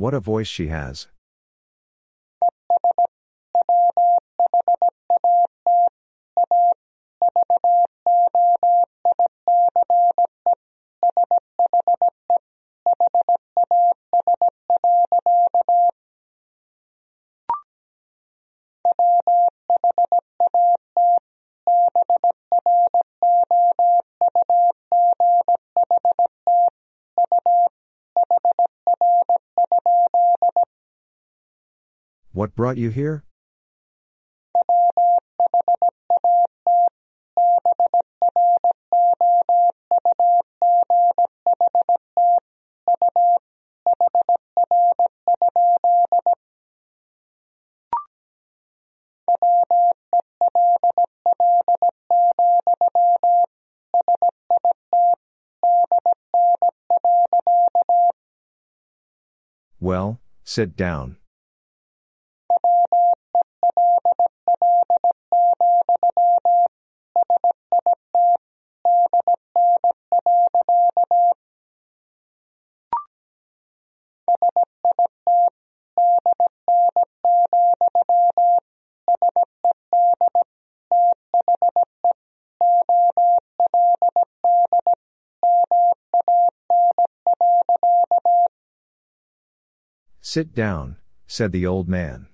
What a voice she has. Brought you here? Well, sit down. Sit down, said the old man.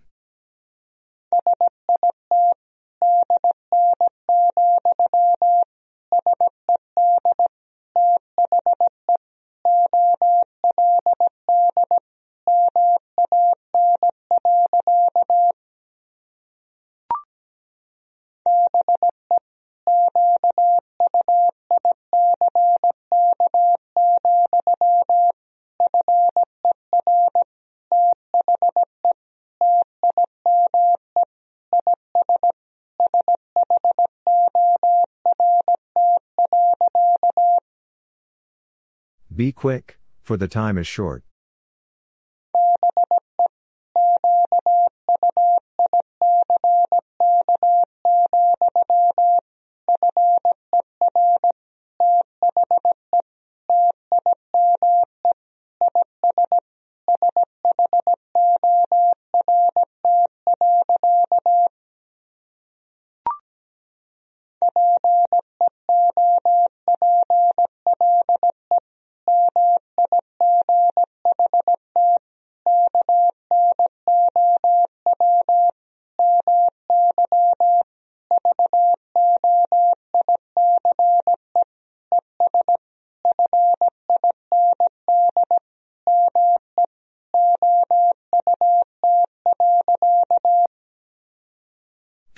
Be quick, for the time is short.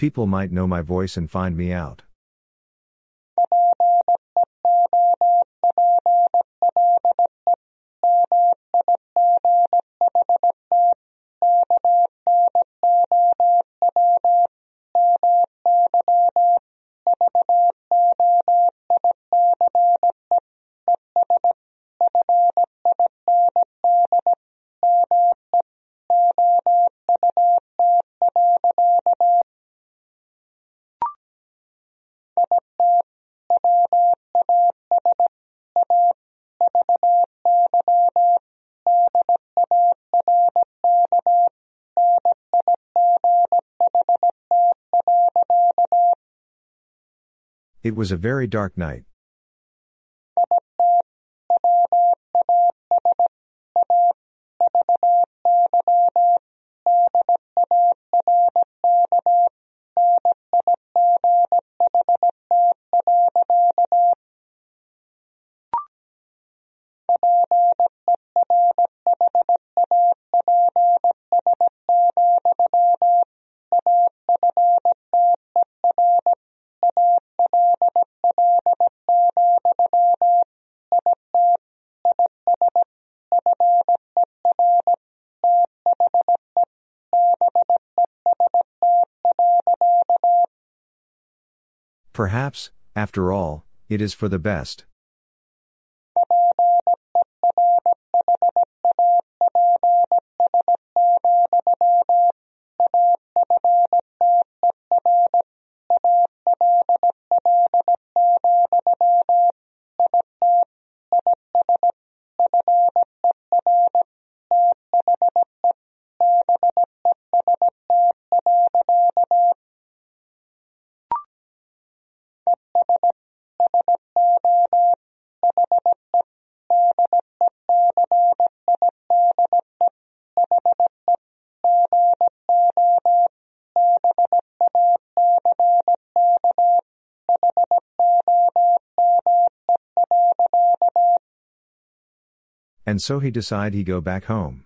People might know my voice and find me out. Was a very dark night. Perhaps, after all, it is for the best. And so he decide he go back home.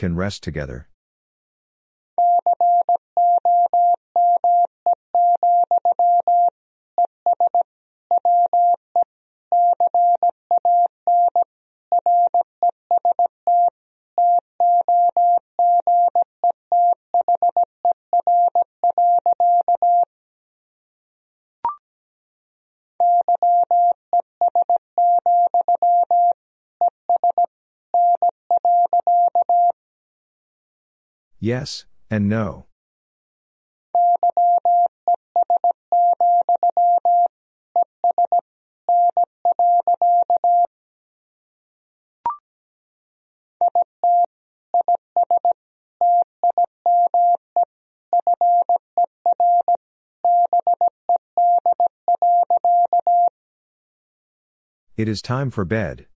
Can rest together. Yes, and no. It is time for bed.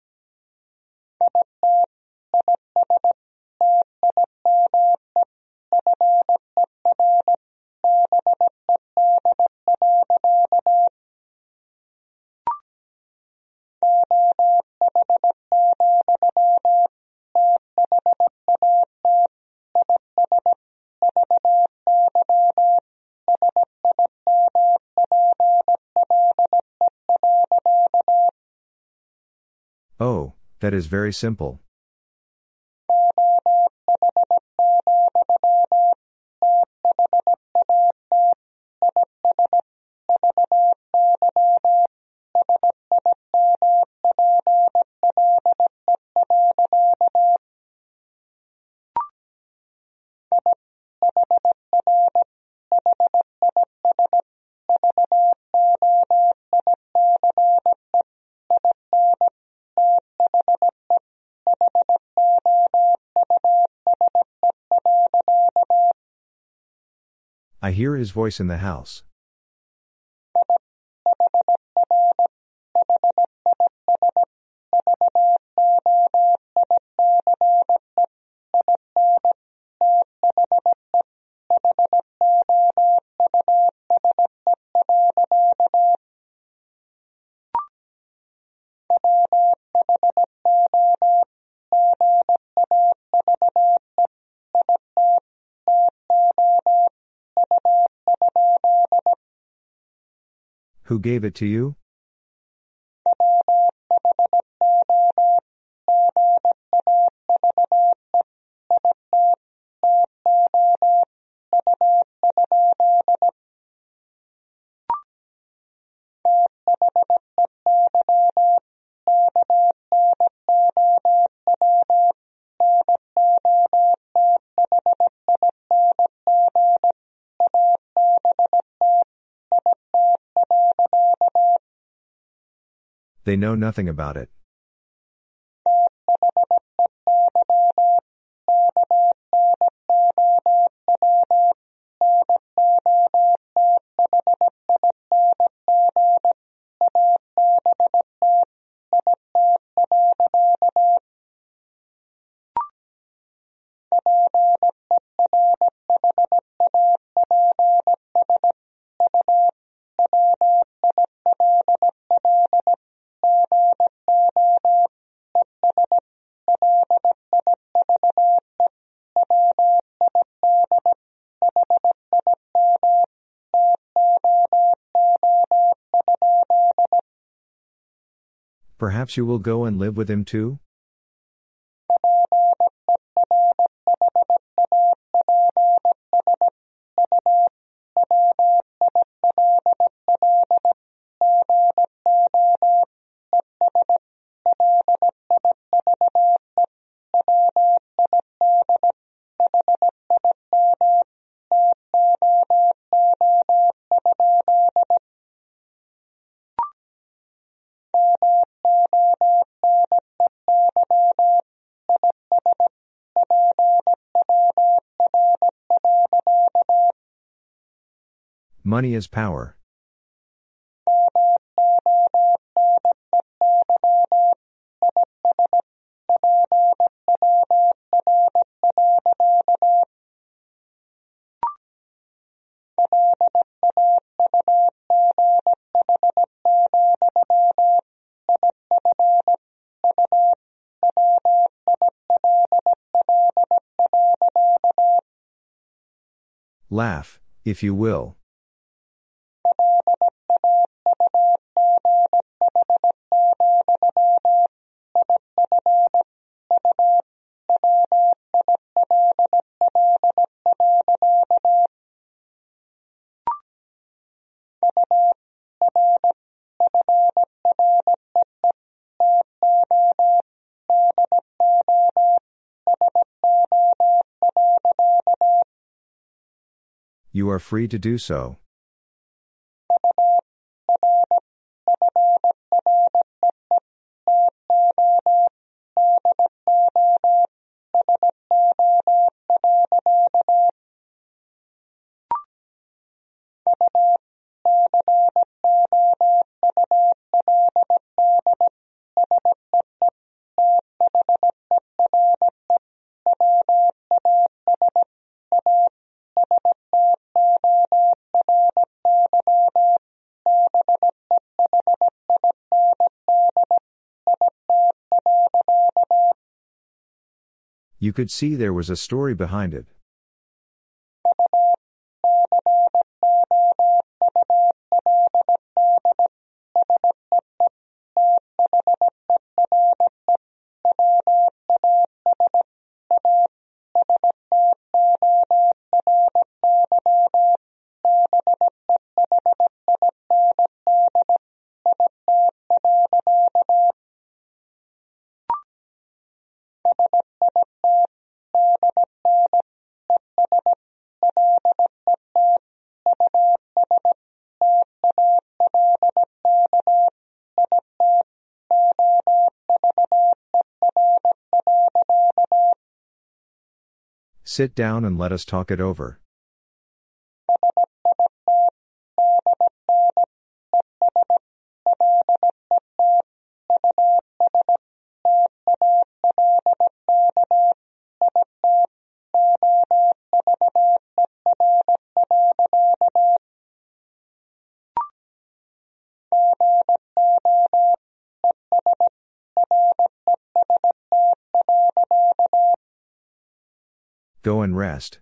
That is very simple. Hear his voice in the house. Who gave it to you? They know nothing about it. Perhaps you will go and live with him too? Money is power. Laugh, if you will. You are free to do so. You could see there was a story behind it. Sit down and let us talk it over. Rest.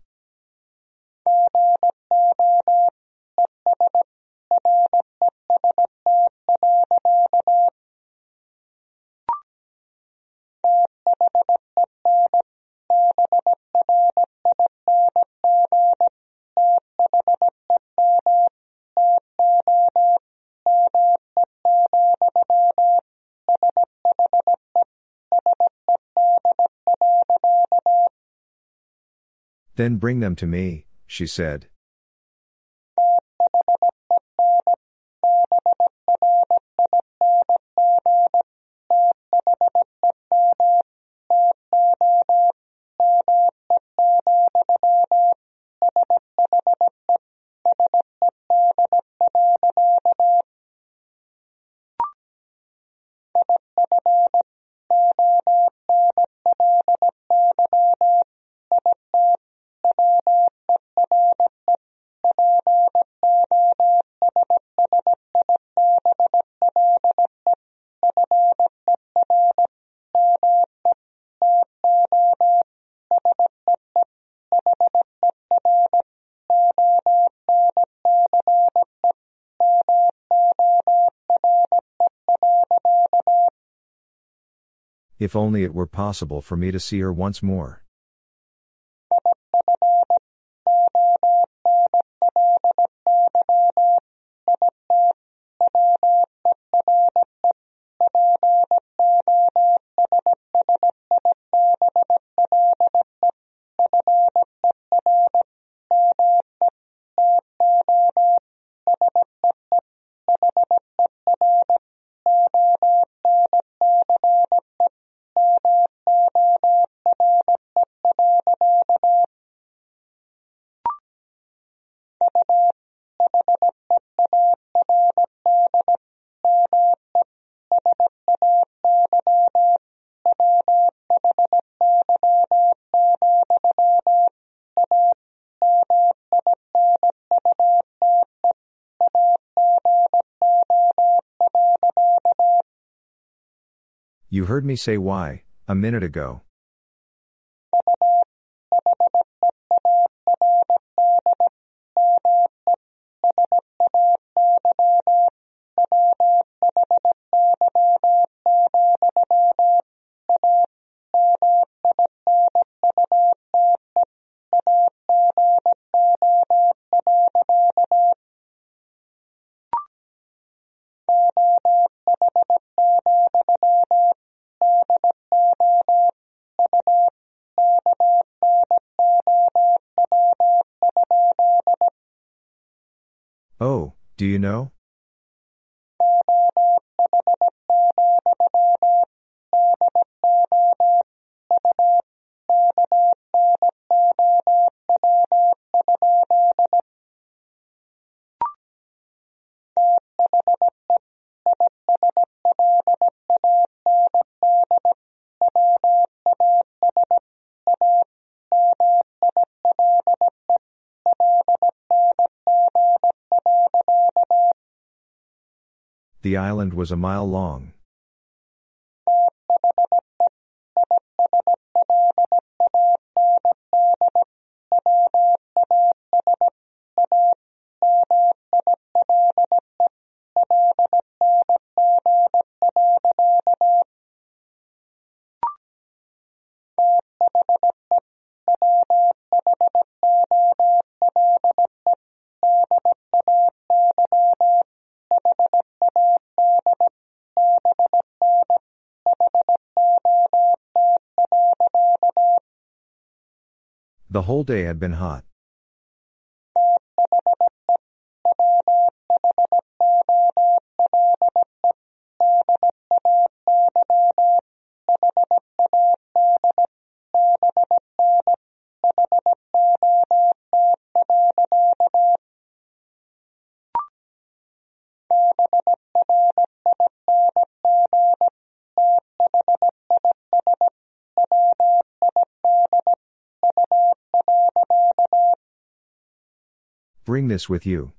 Then bring them to me, she said. If only it were possible for me to see her once more. Heard me say why, a minute ago. Do you know? The island was a mile long. The whole day had been hot. This with you.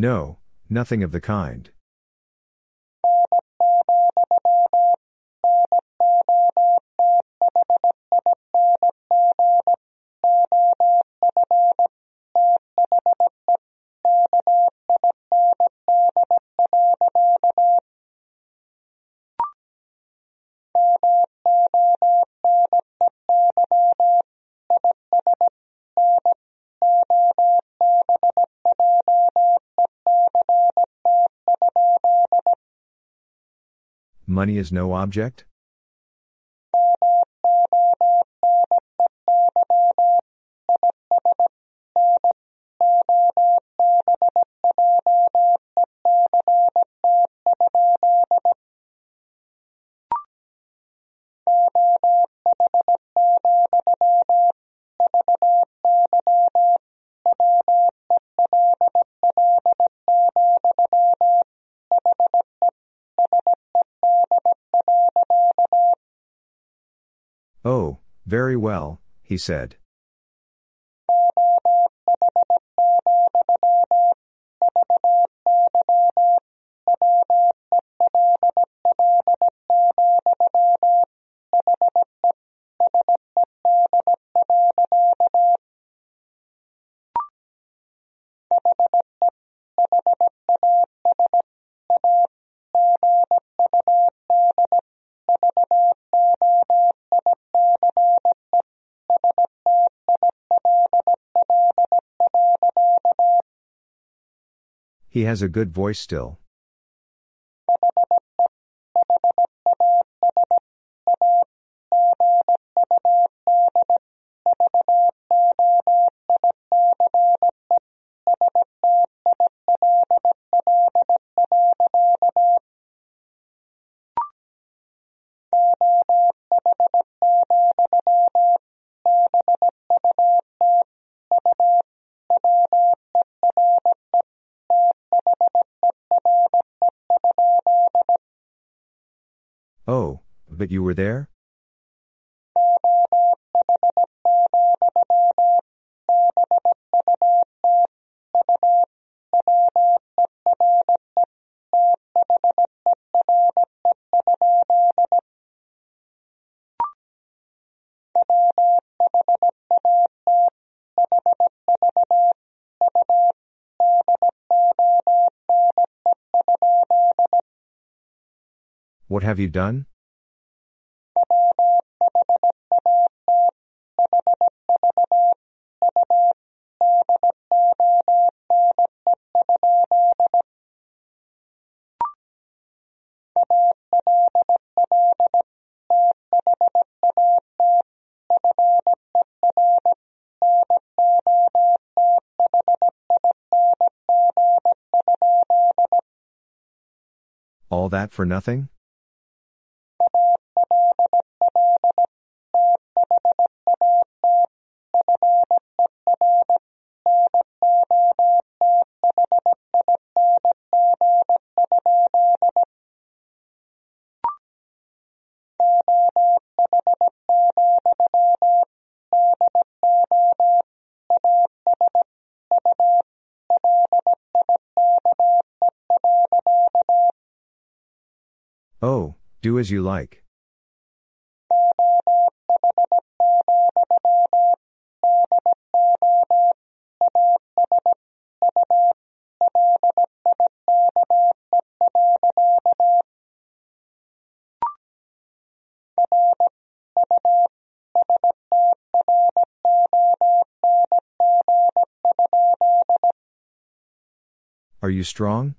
No, nothing of the kind. Money is no object? He said. He has a good voice still. But you were there? What have you done? All that for nothing? Do as you like. Are you strong?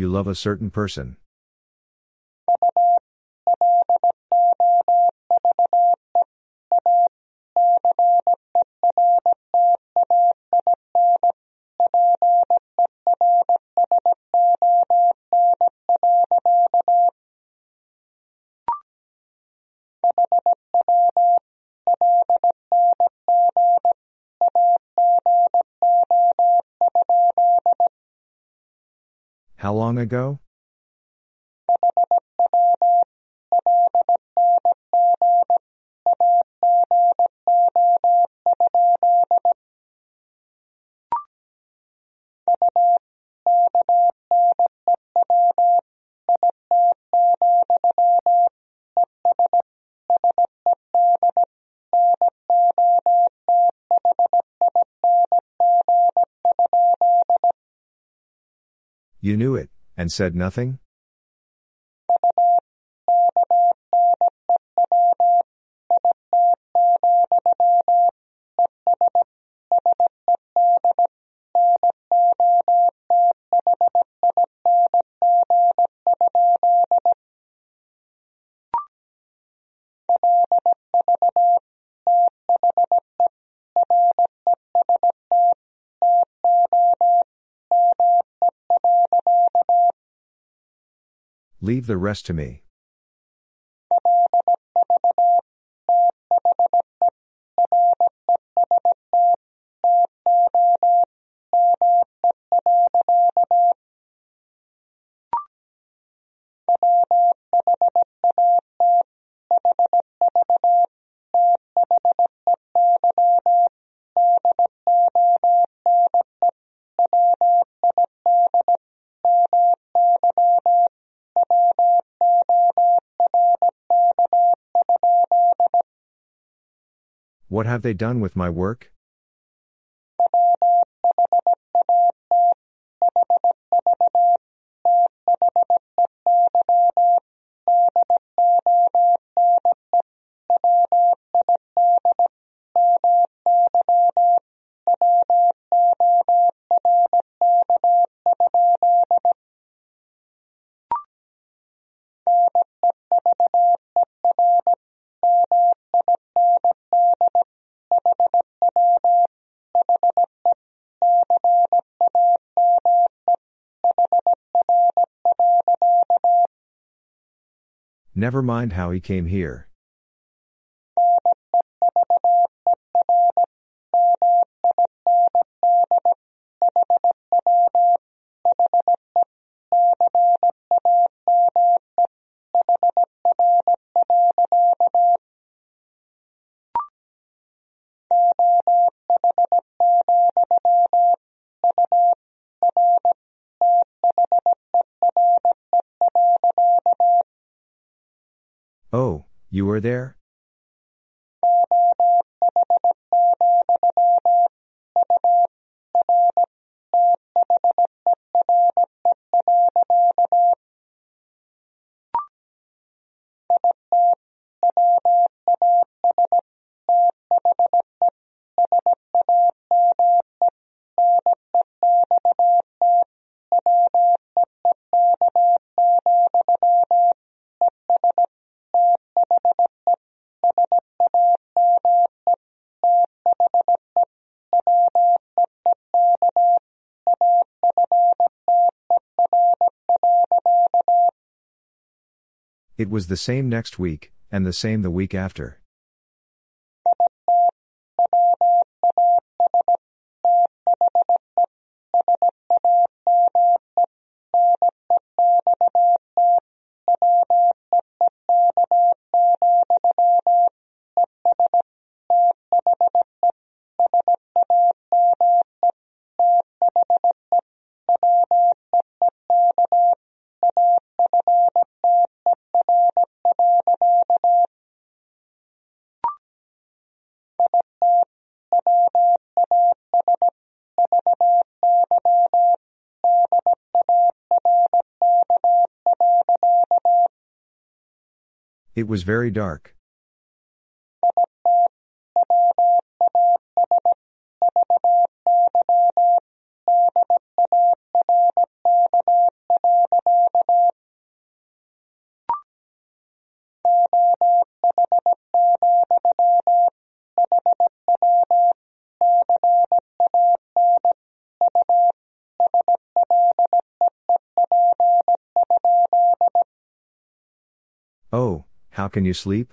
You love a certain person. Long ago? You knew it, said nothing? Leave the rest to me. What have they done with my work? Never mind how he came here. You were there? It was the same next week, and the same the week after. It was very dark. Can you sleep?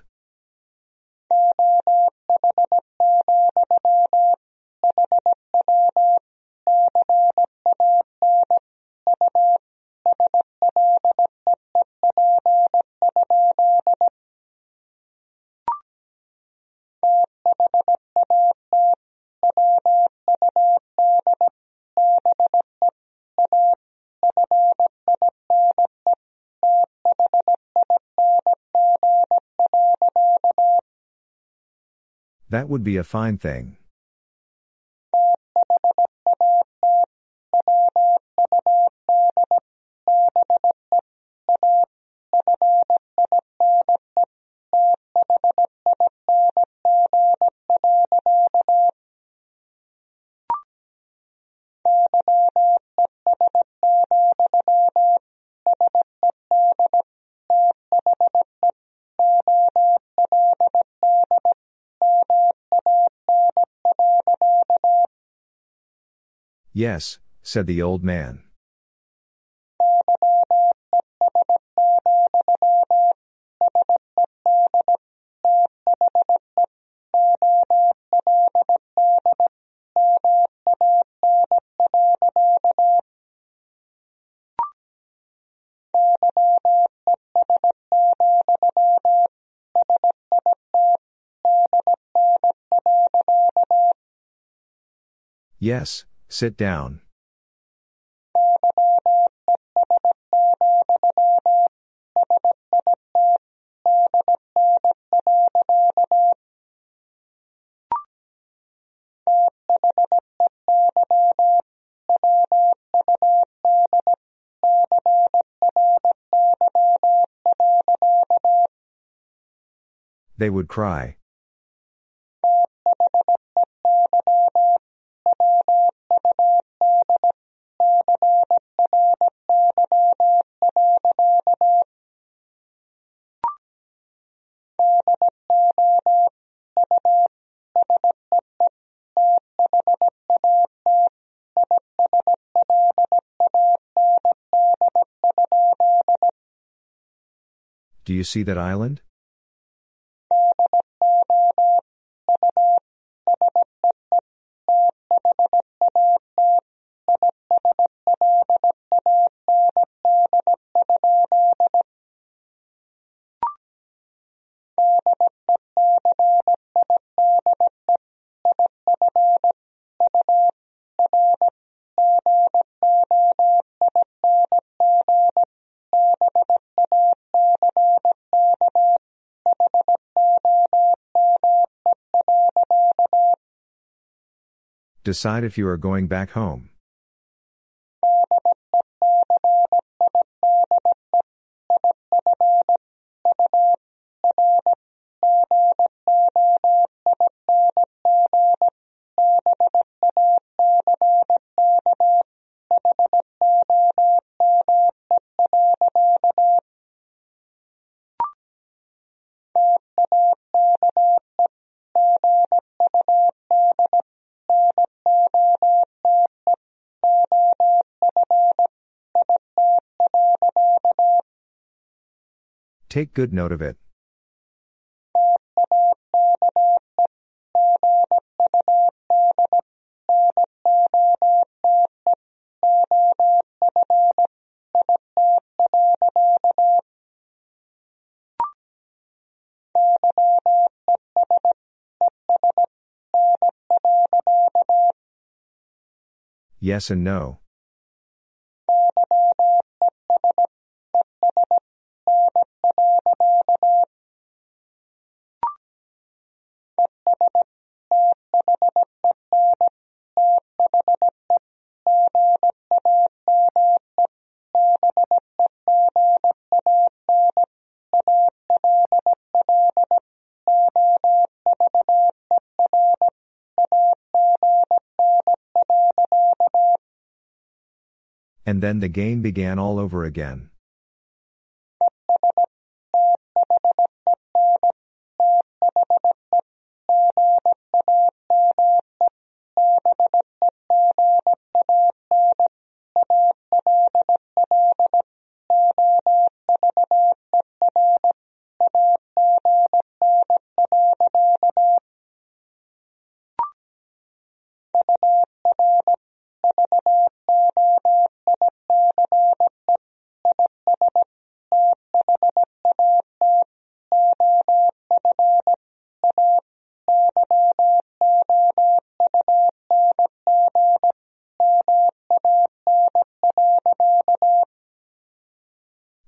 That would be a fine thing. Yes, said the old man. Yes, sit down. They would cry. Do you see that island? Decide if you are going back home. Take good note of it. Yes and no. And then the game began all over again.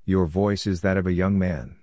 Your voice is that of a young man.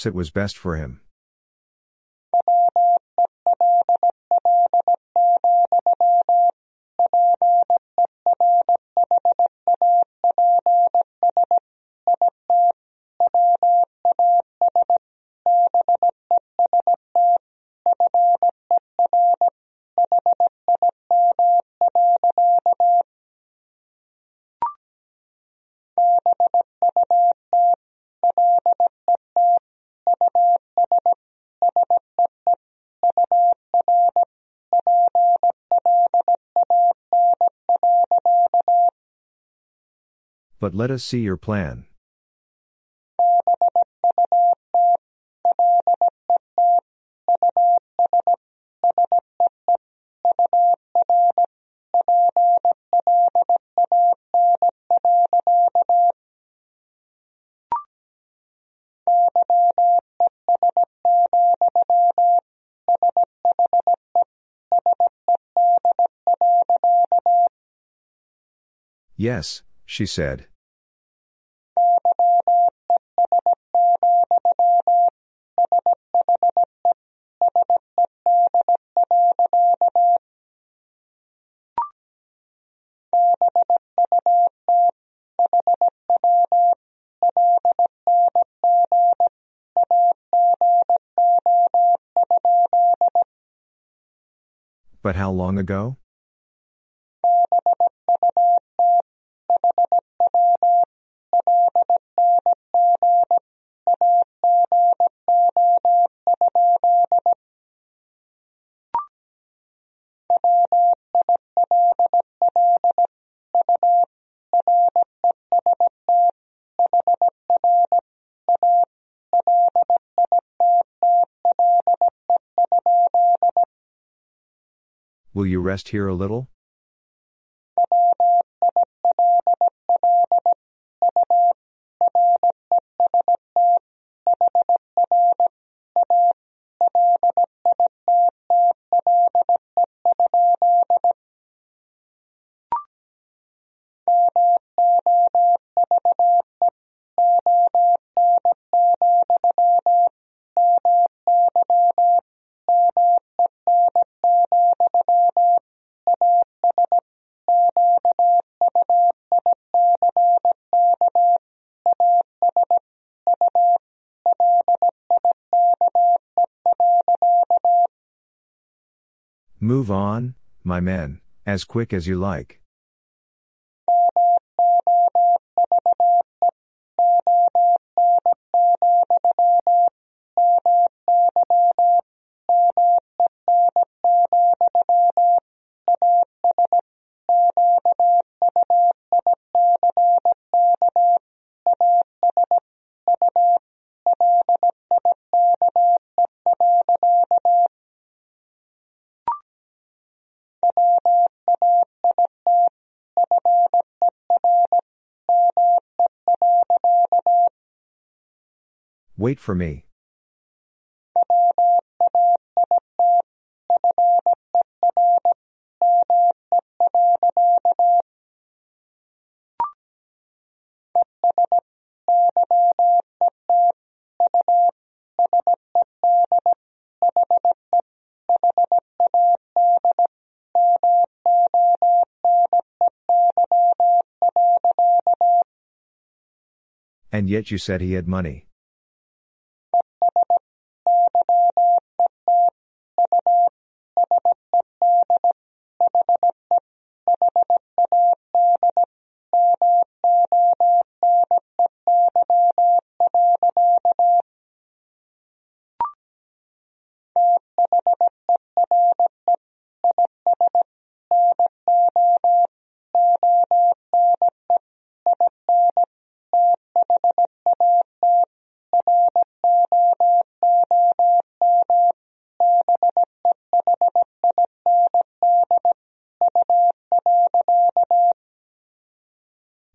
Perhaps it was best for him. But let us see your plan. Yes, she said. But how long ago? Will you rest here a little? My men, as quick as you like. Wait for me. And yet you said he had money.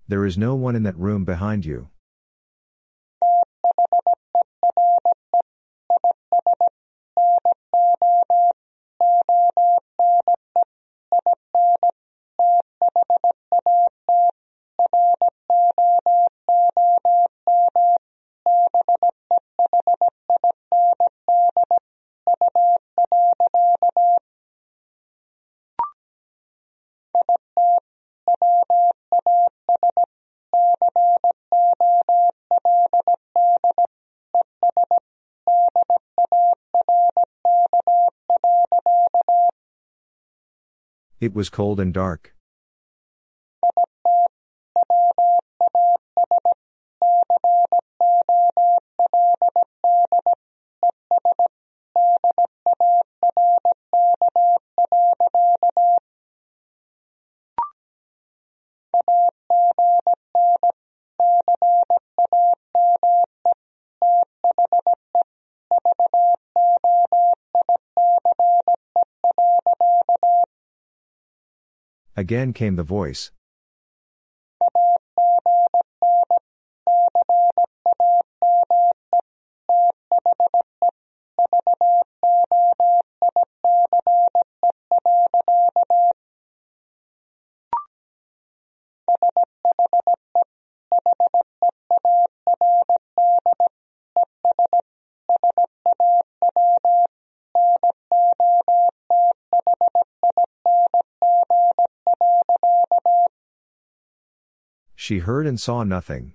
There is no one in that room behind you. It was cold and dark. Again came the voice. She heard and saw nothing.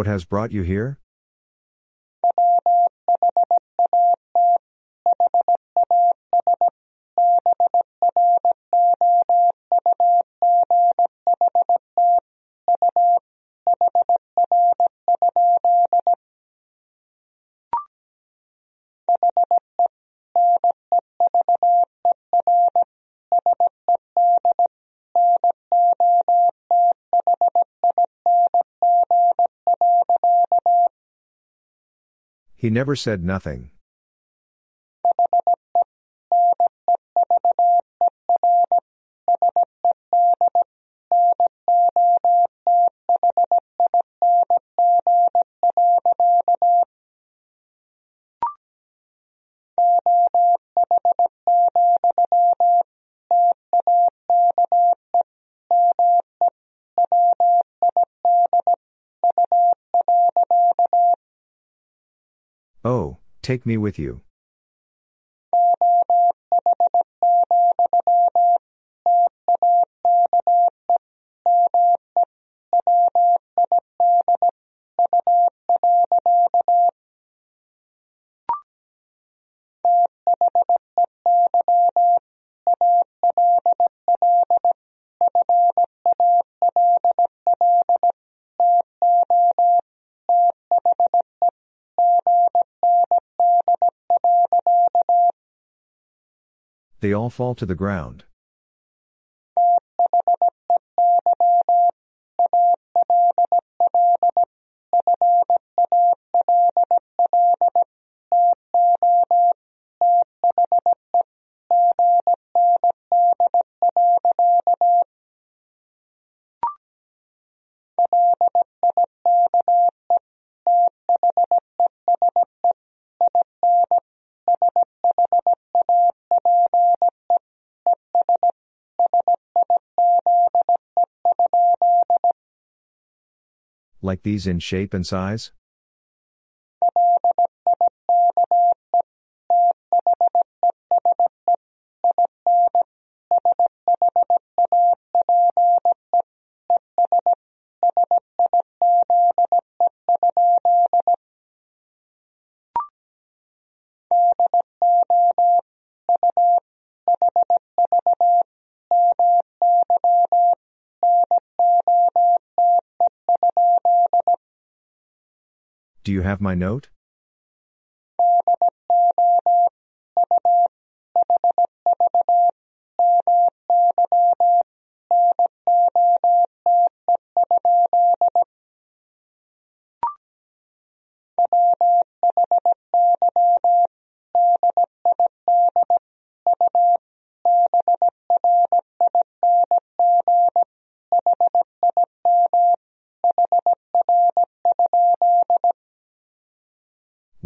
What has brought you here? He never said nothing. Take me with you. They all fall to the ground. Like these in shape and size? Do you have my note?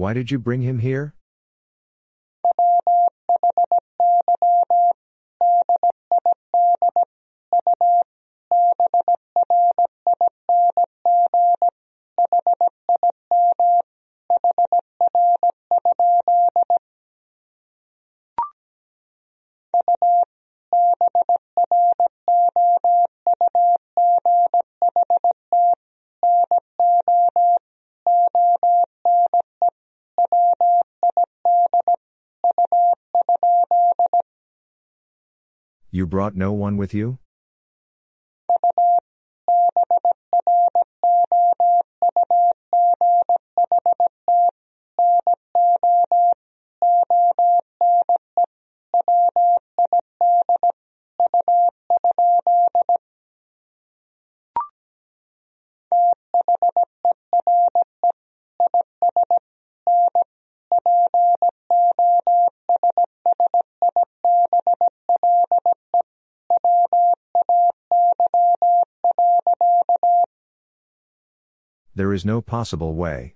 Why did you bring him here? You brought no one with you? Is no possible way.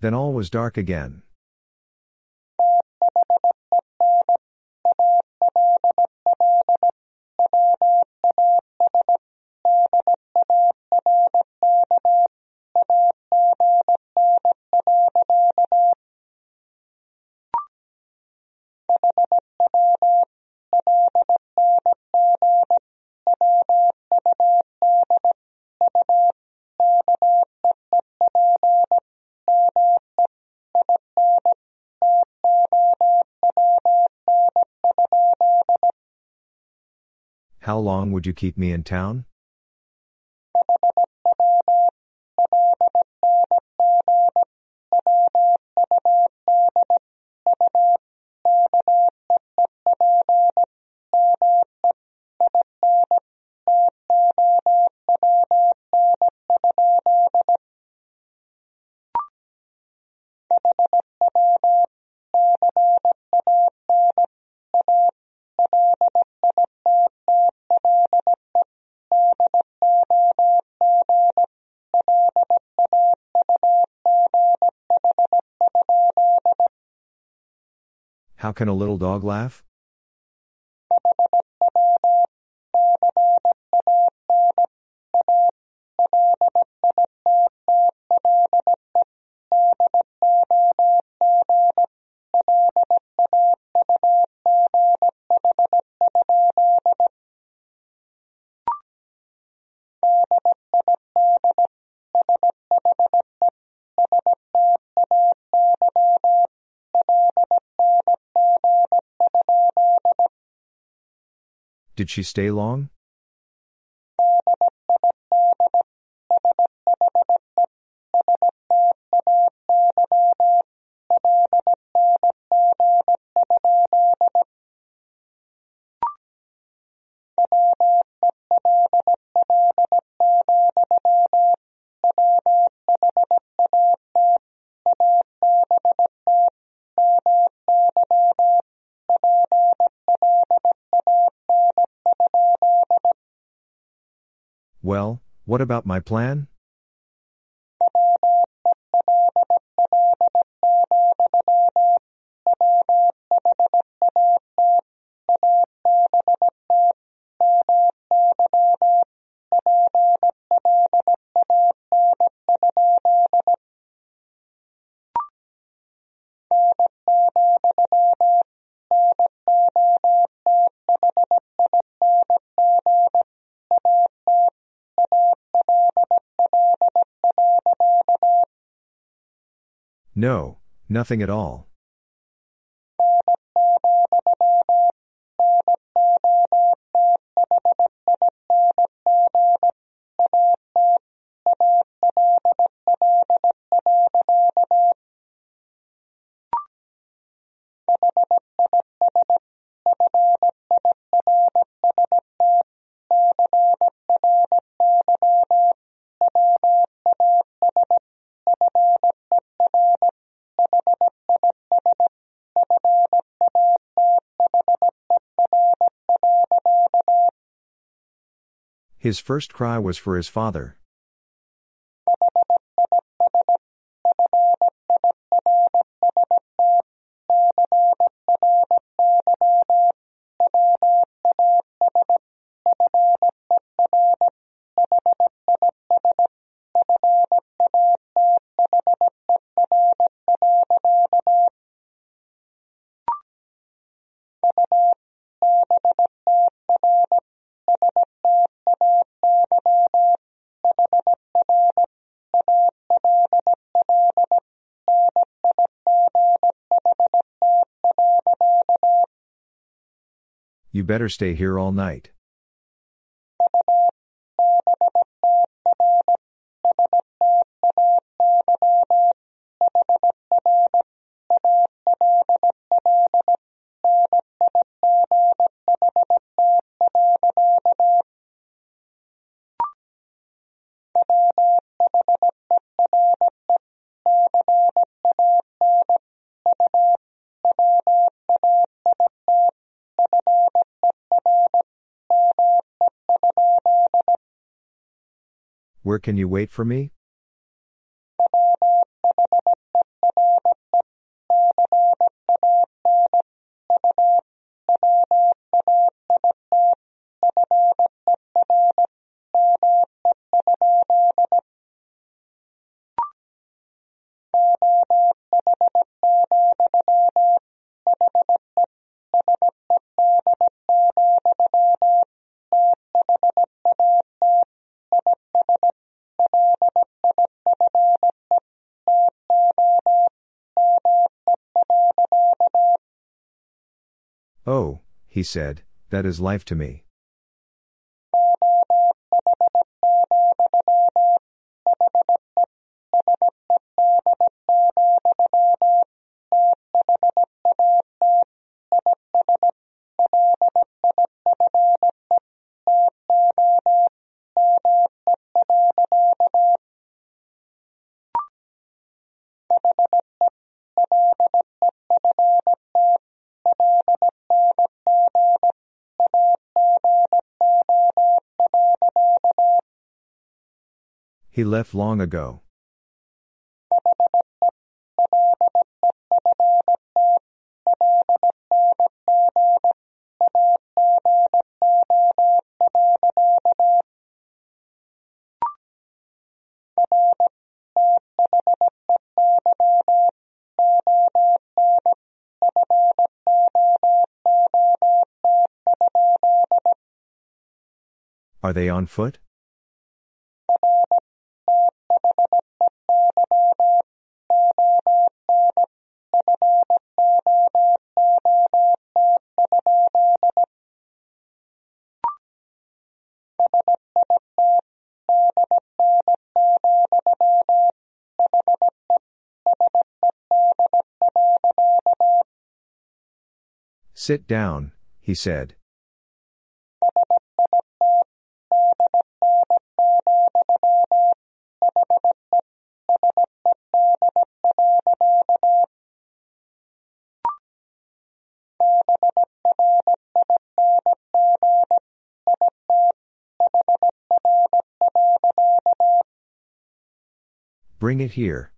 Then all was dark again. Would you keep me in town? Can a little dog laugh? Did she stay long? Well, what about my plan? No, nothing at all. His first cry was for his father. Better stay here all night. Where can you wait for me? He said, that is life to me. He left long ago. Are they on foot? Sit down, he said. Bring it here.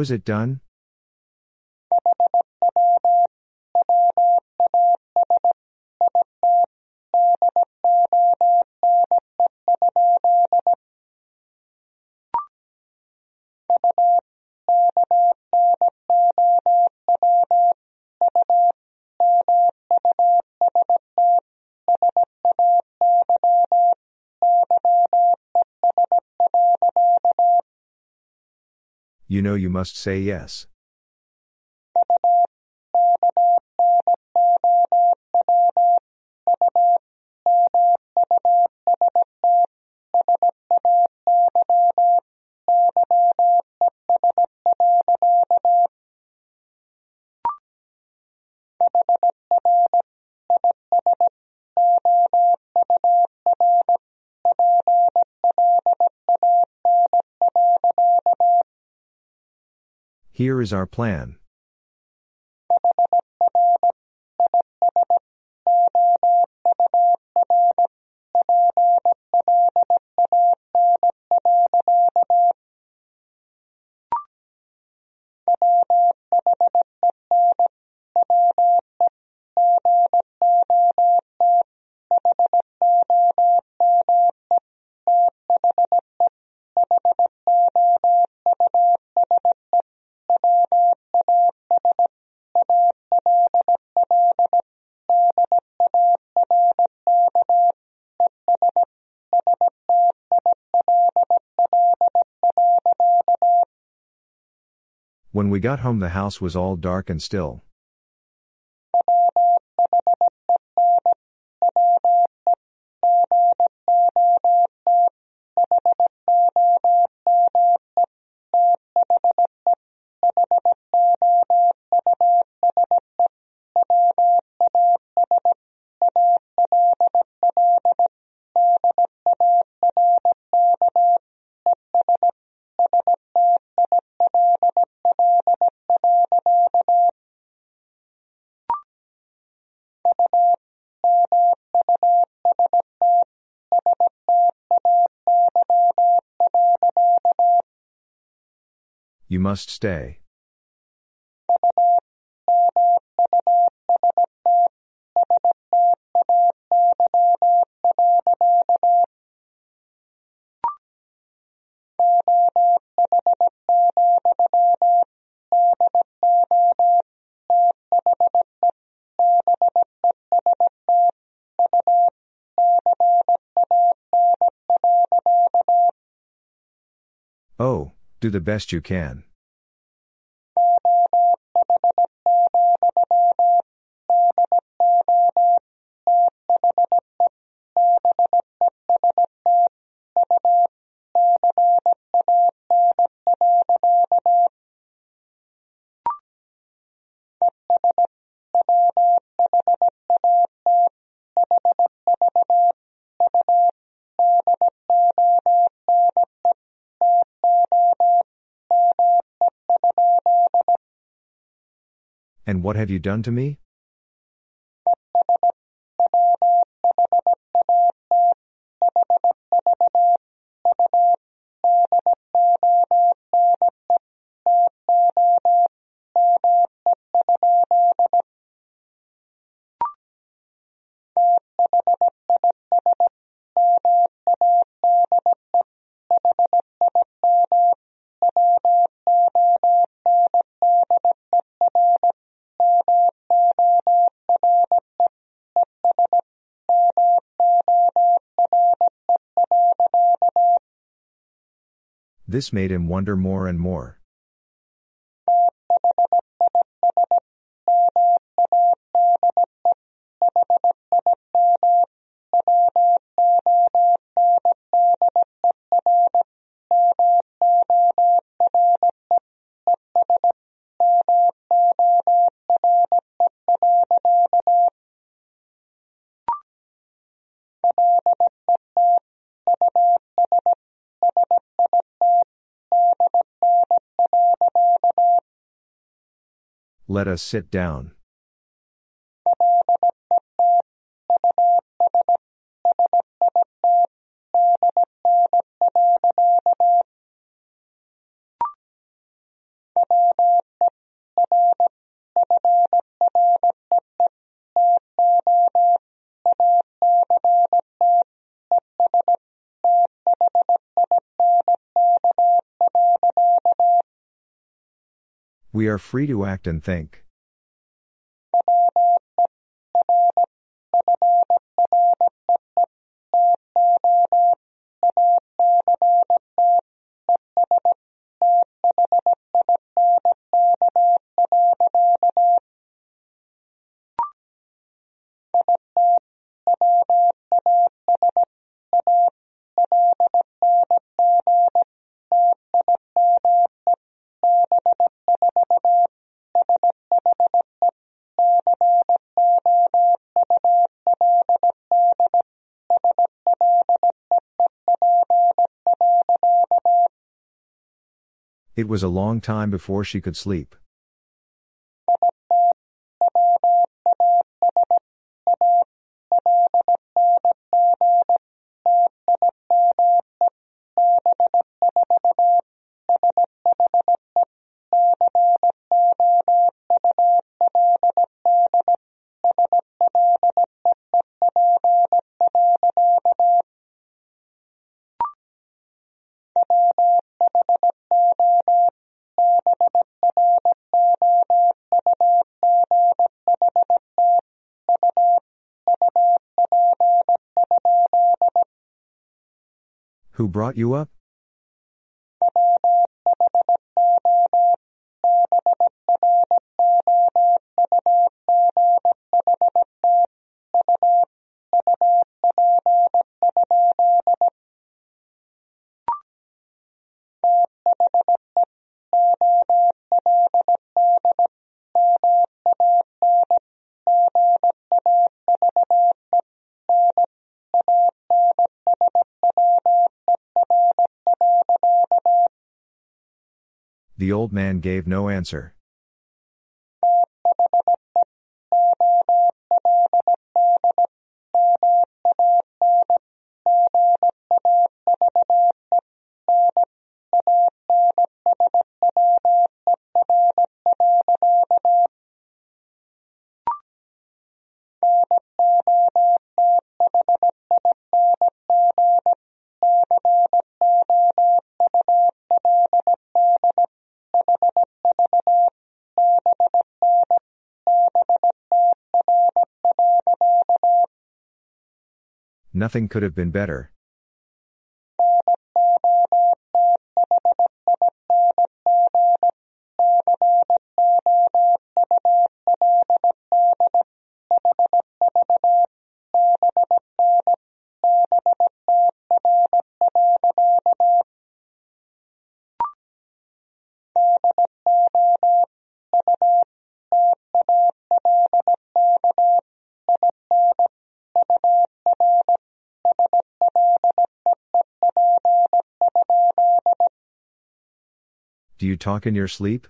Was it done? You know you must say yes. Here is our plan. Got home, the house was all dark and still. Must stay. Oh, do the best you can. What have you done to me? This made him wonder more and more. Let us sit down. We are free to act and think. It was a long time before she could sleep. Brought you up? The old man gave no answer. Nothing could have been better. Do you talk in your sleep?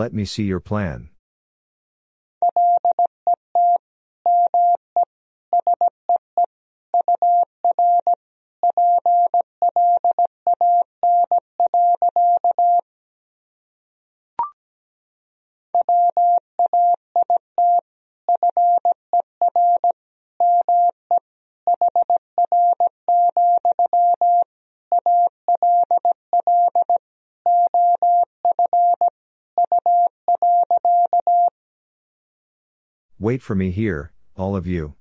Let me see your plan. Wait for me here, all of you.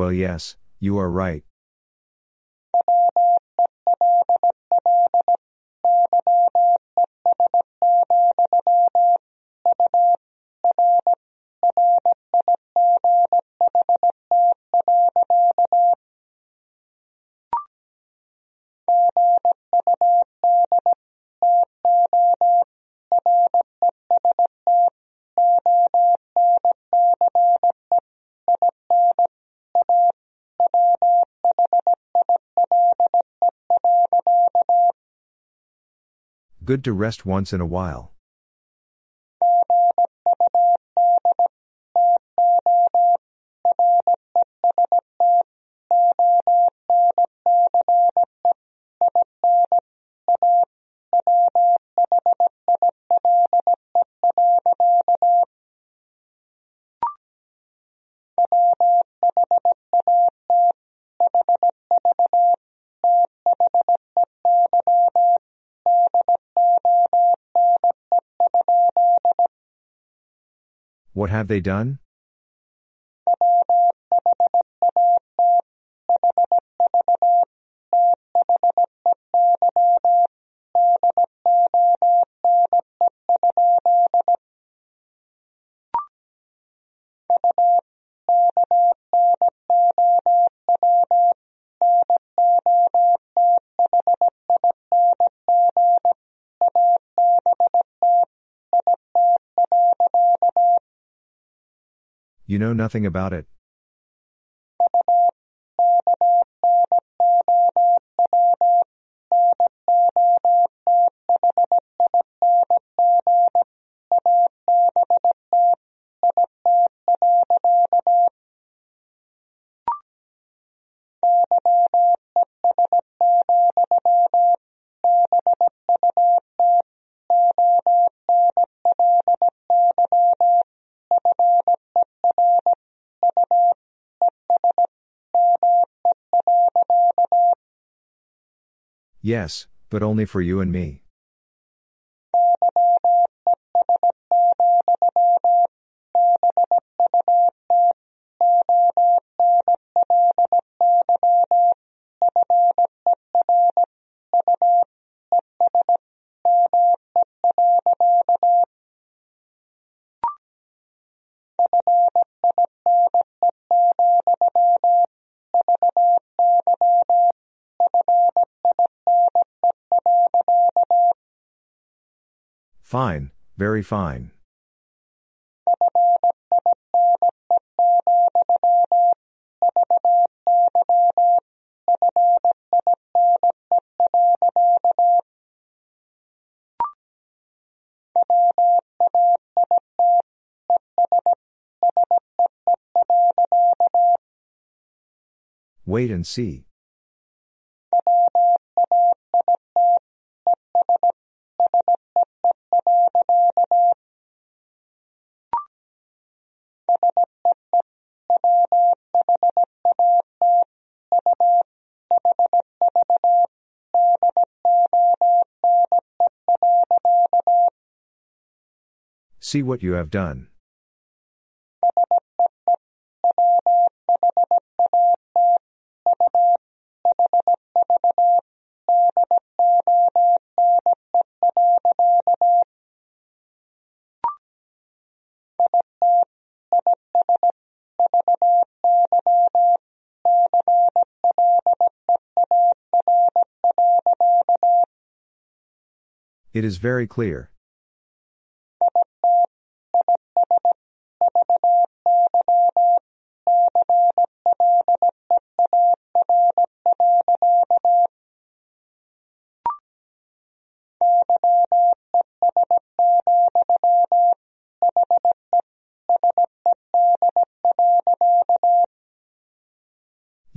Well, yes, you are right. Good to rest once in a while. What have they done? You know nothing about it? Yes, but only for you and me. Very fine. Wait and see. See what you have done. It is very clear.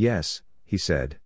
Yes, he said.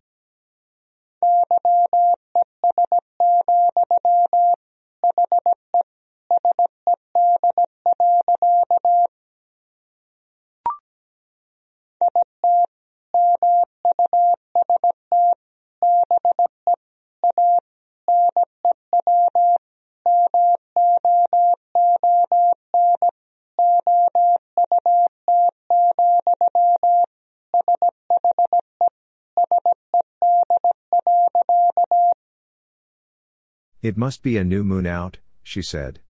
It must be a new moon out, she said.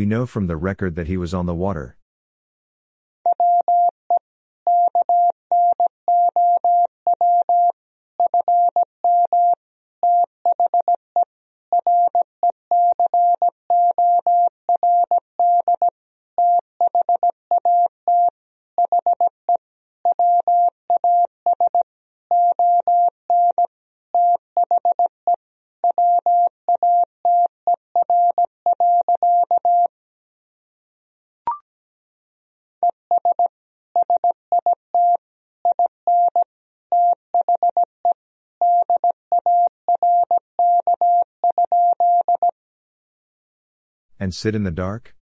We know from the record that he was on the water. And sit in the dark?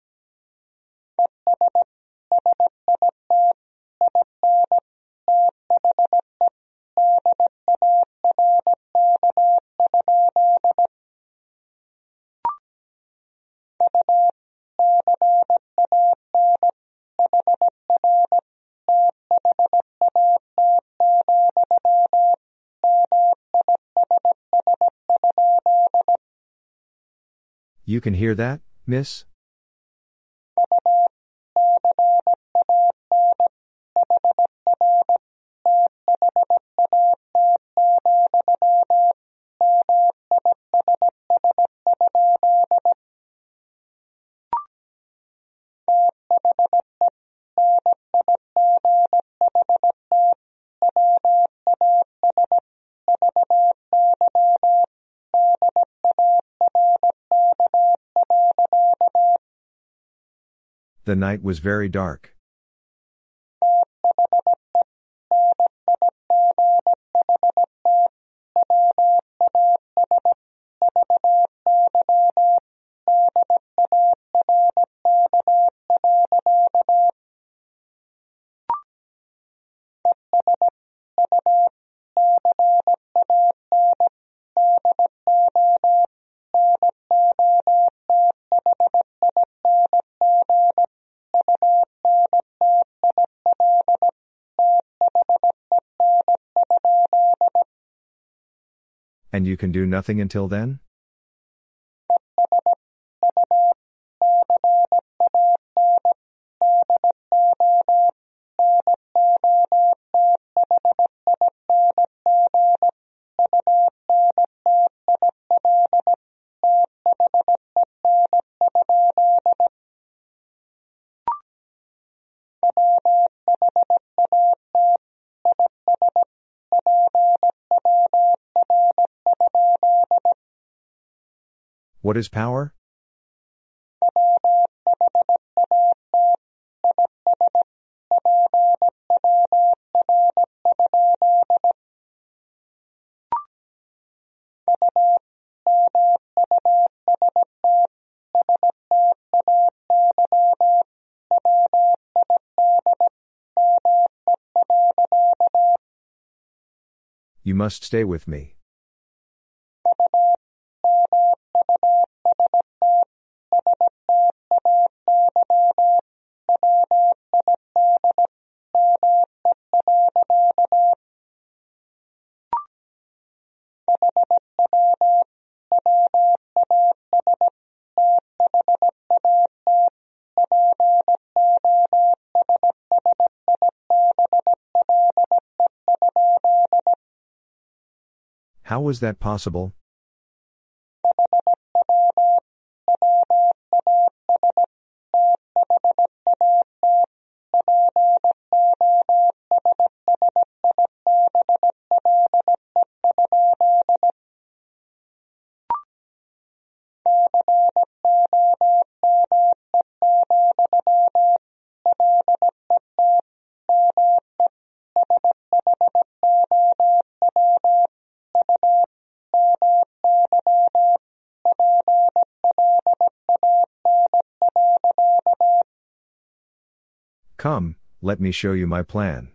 You can hear that, miss? The night was very dark. And you can do nothing until then? What is power? You must stay with me. Was that possible? Come, let me show you my plan.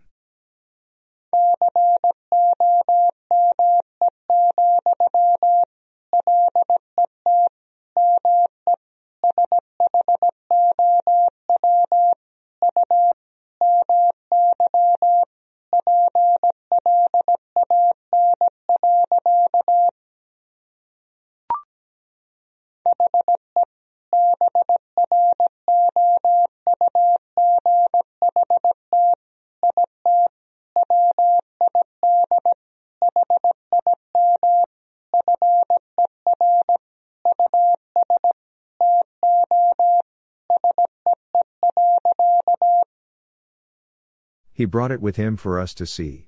He brought it with him for us to see.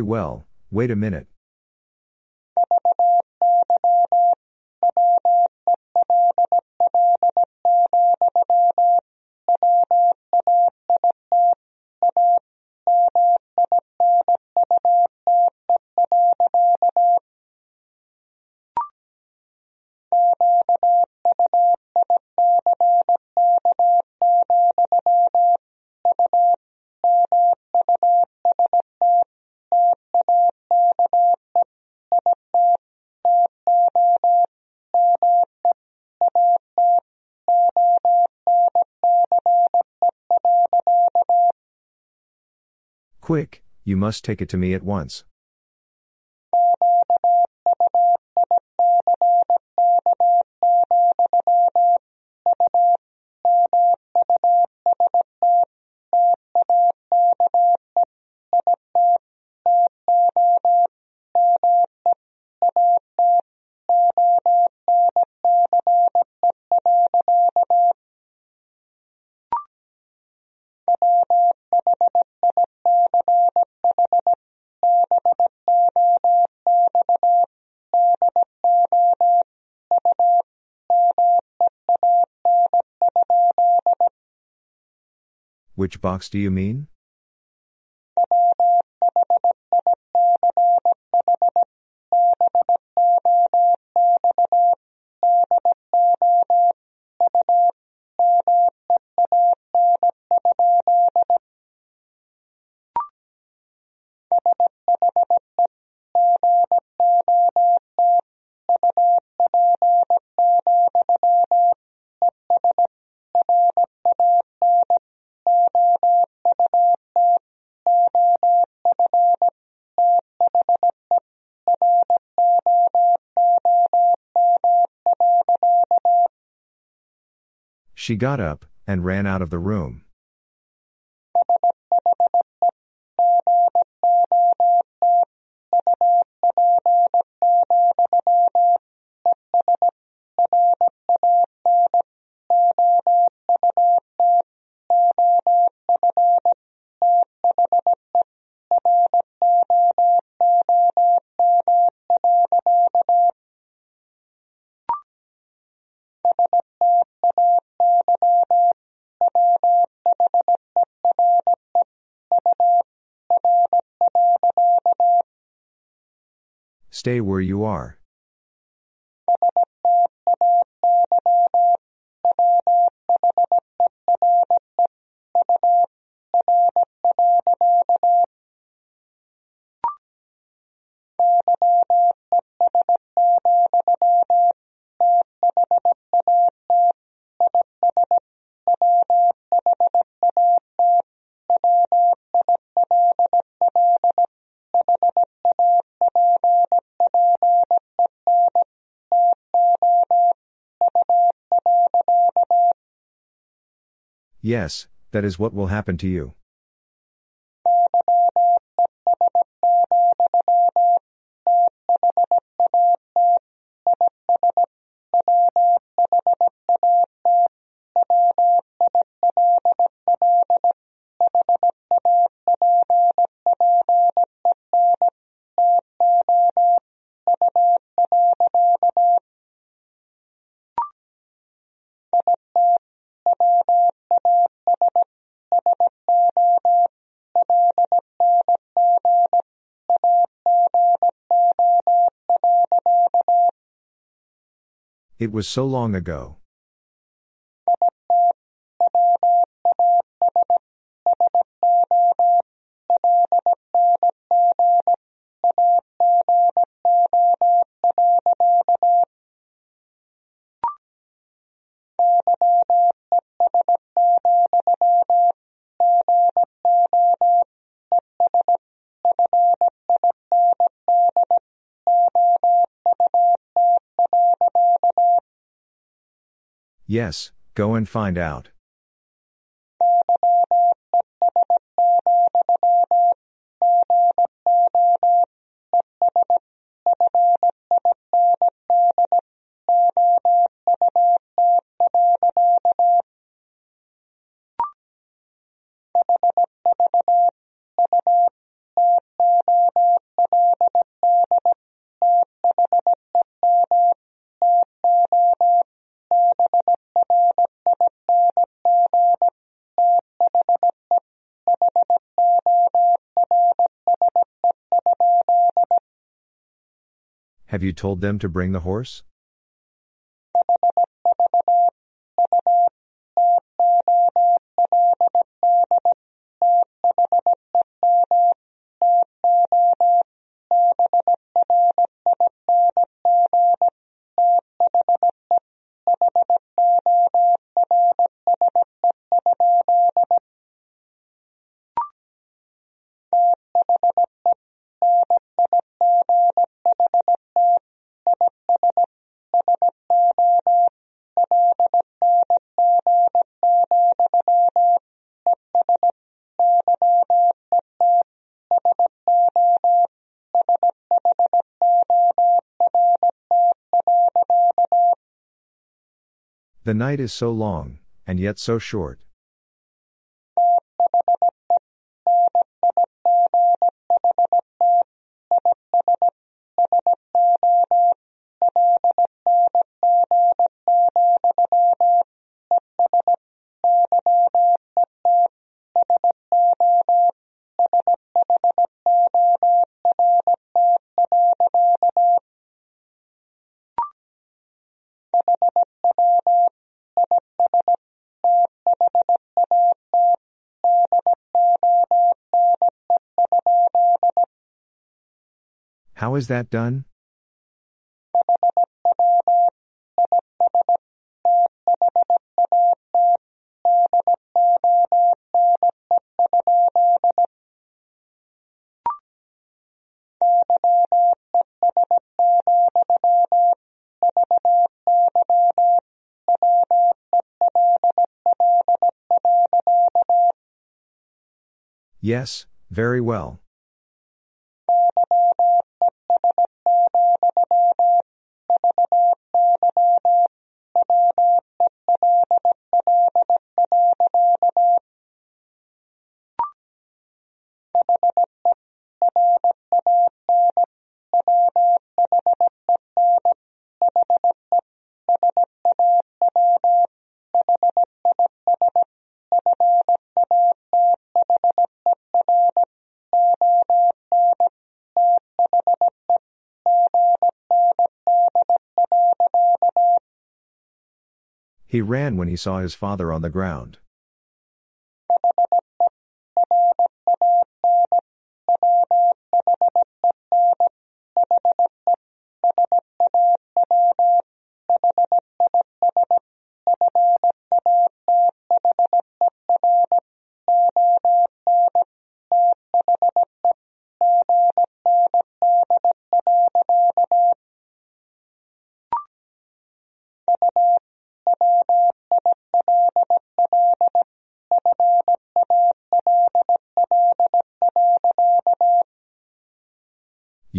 Very well, wait a minute. Quick, You must take it to me at once. Which box do you mean? She got up and ran out of the room. Stay where you are. Yes, that is what will happen to you. It was so long ago. Yes, go and find out. Have you told them to bring the horse? The night is so long, and yet so short. Is that done? Yes, very well. He ran when he saw his father on the ground.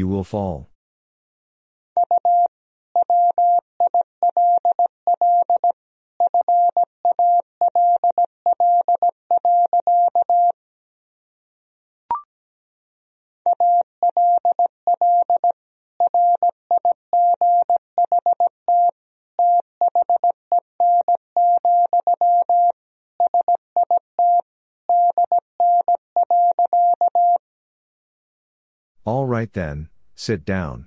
You will fall. Right then, sit down.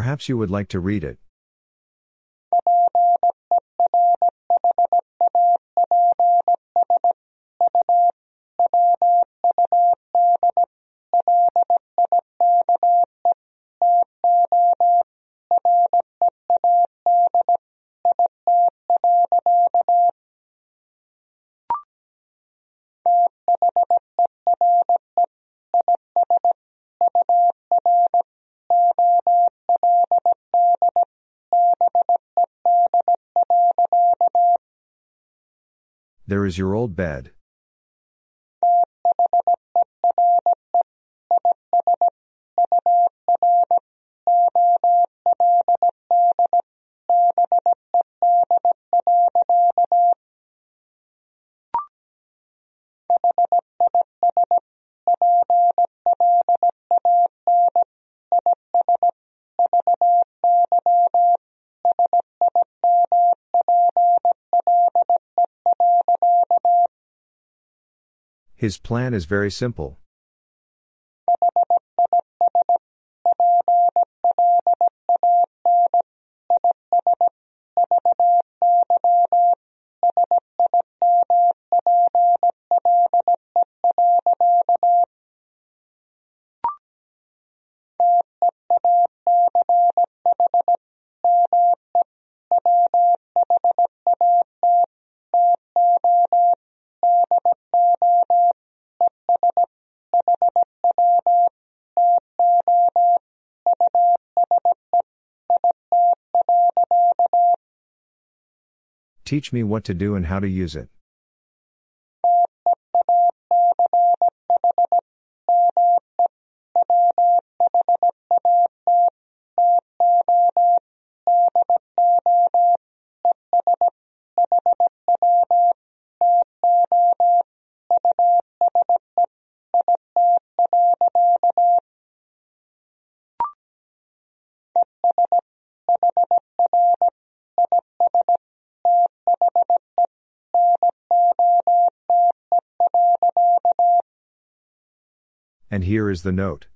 Perhaps you would like to read it. There is your old bed. His plan is very simple. Teach me what to do and how to use it. And here is the note.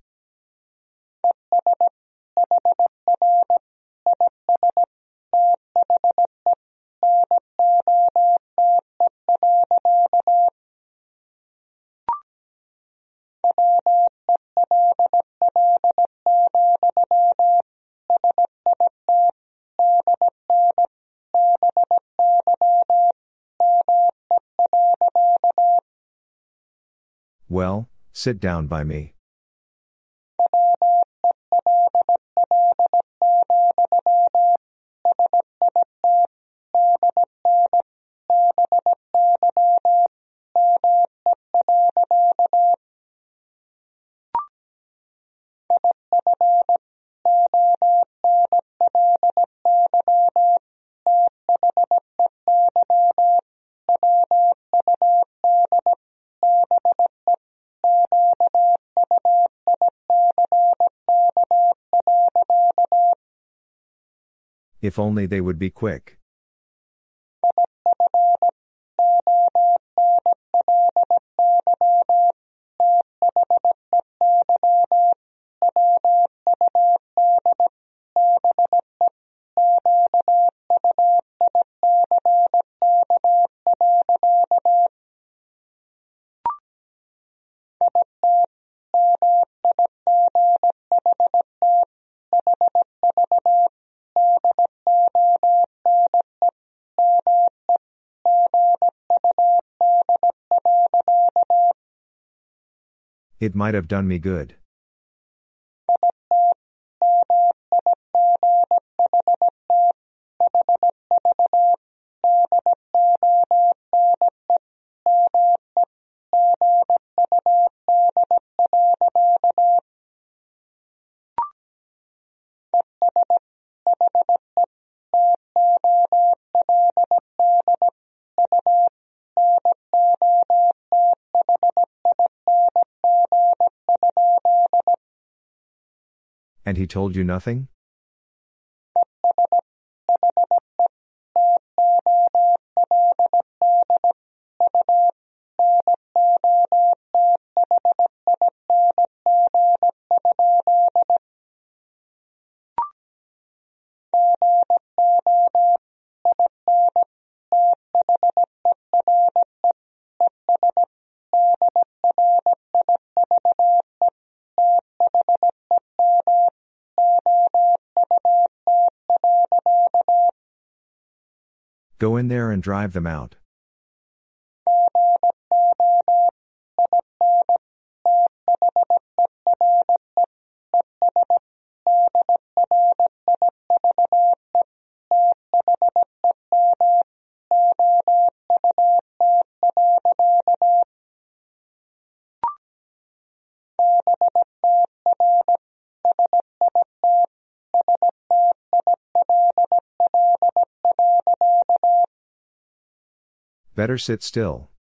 Sit down by me. If only they would be quick. It might have done me good. And he told you nothing? Go in there and drive them out. Better sit still.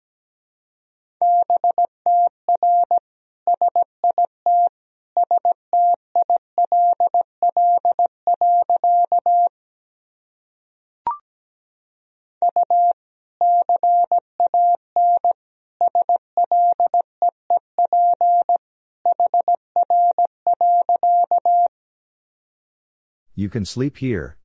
You can sleep here.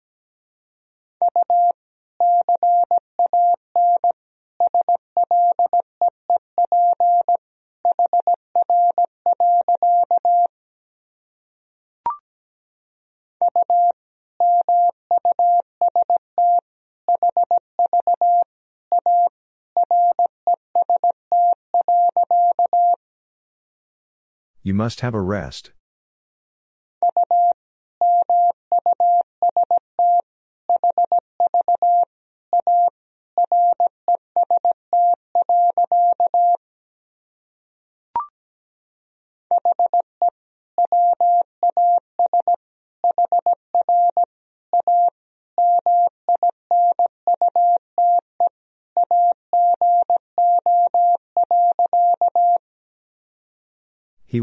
Must have a rest.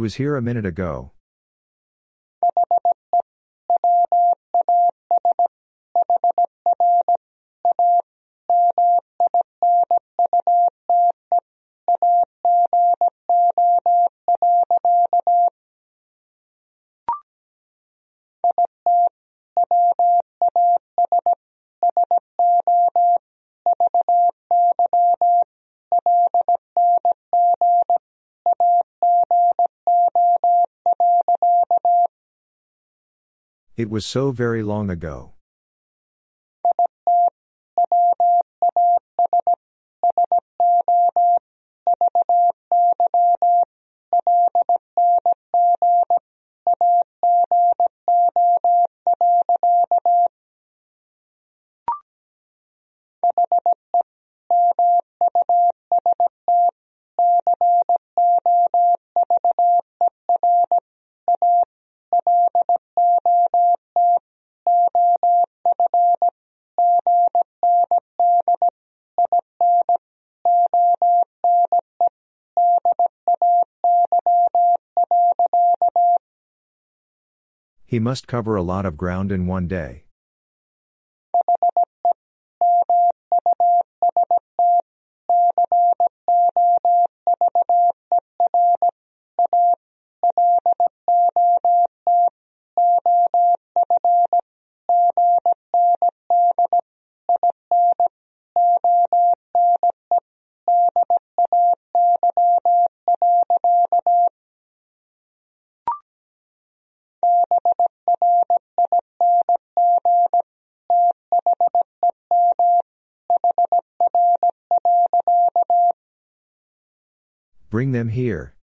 Was here a minute ago. It was so very long ago. He must cover a lot of ground in one day. Bring them here.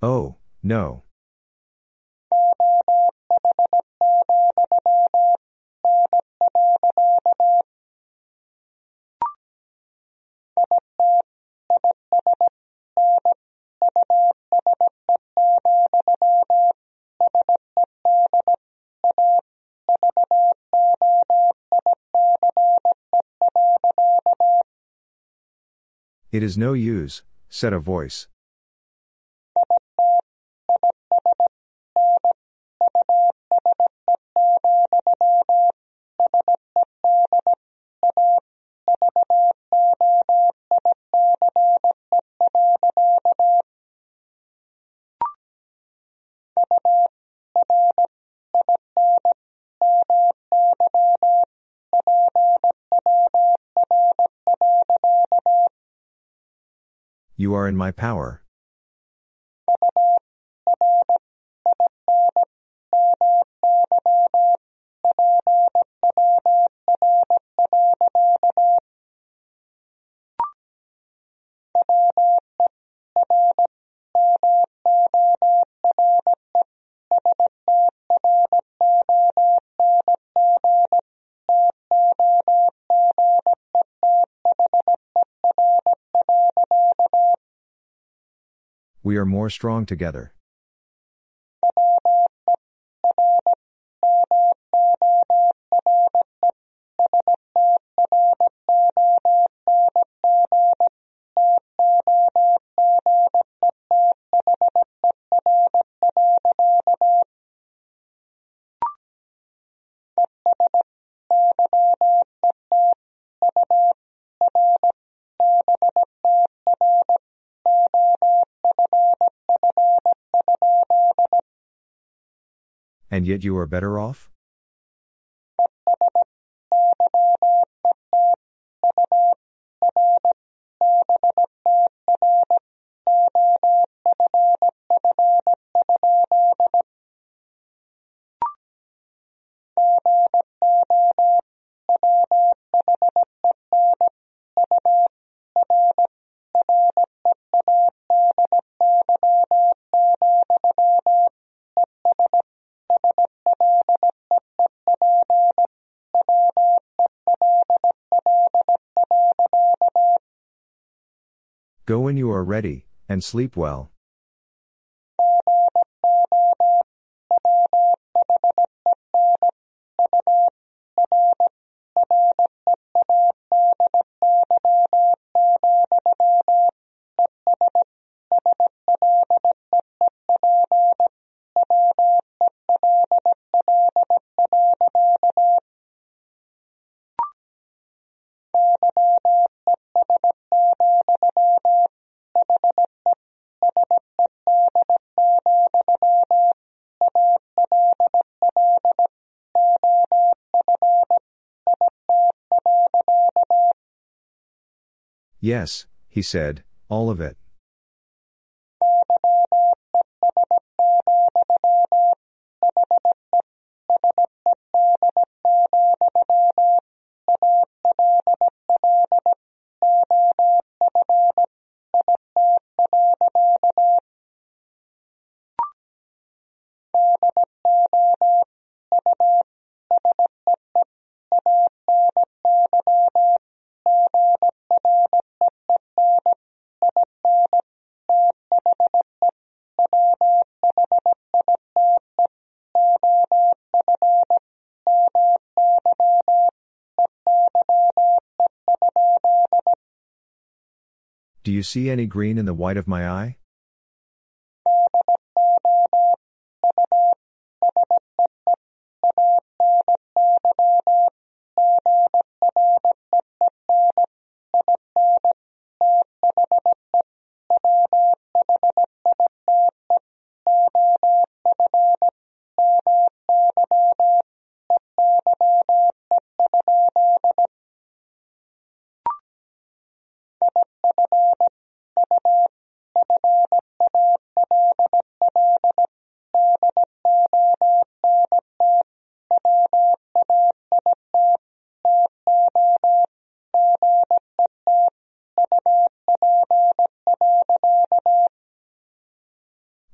Oh, no. It is no use, said a voice. In my power. We are more strong together. Yet you are better off? You are ready, and sleep well. Yes, he said, all of it. You see any green in the white of my eye?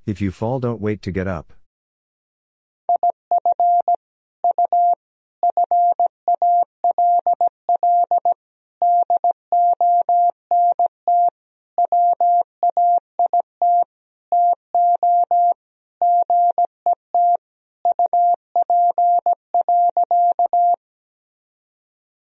If you fall, don't wait to get up.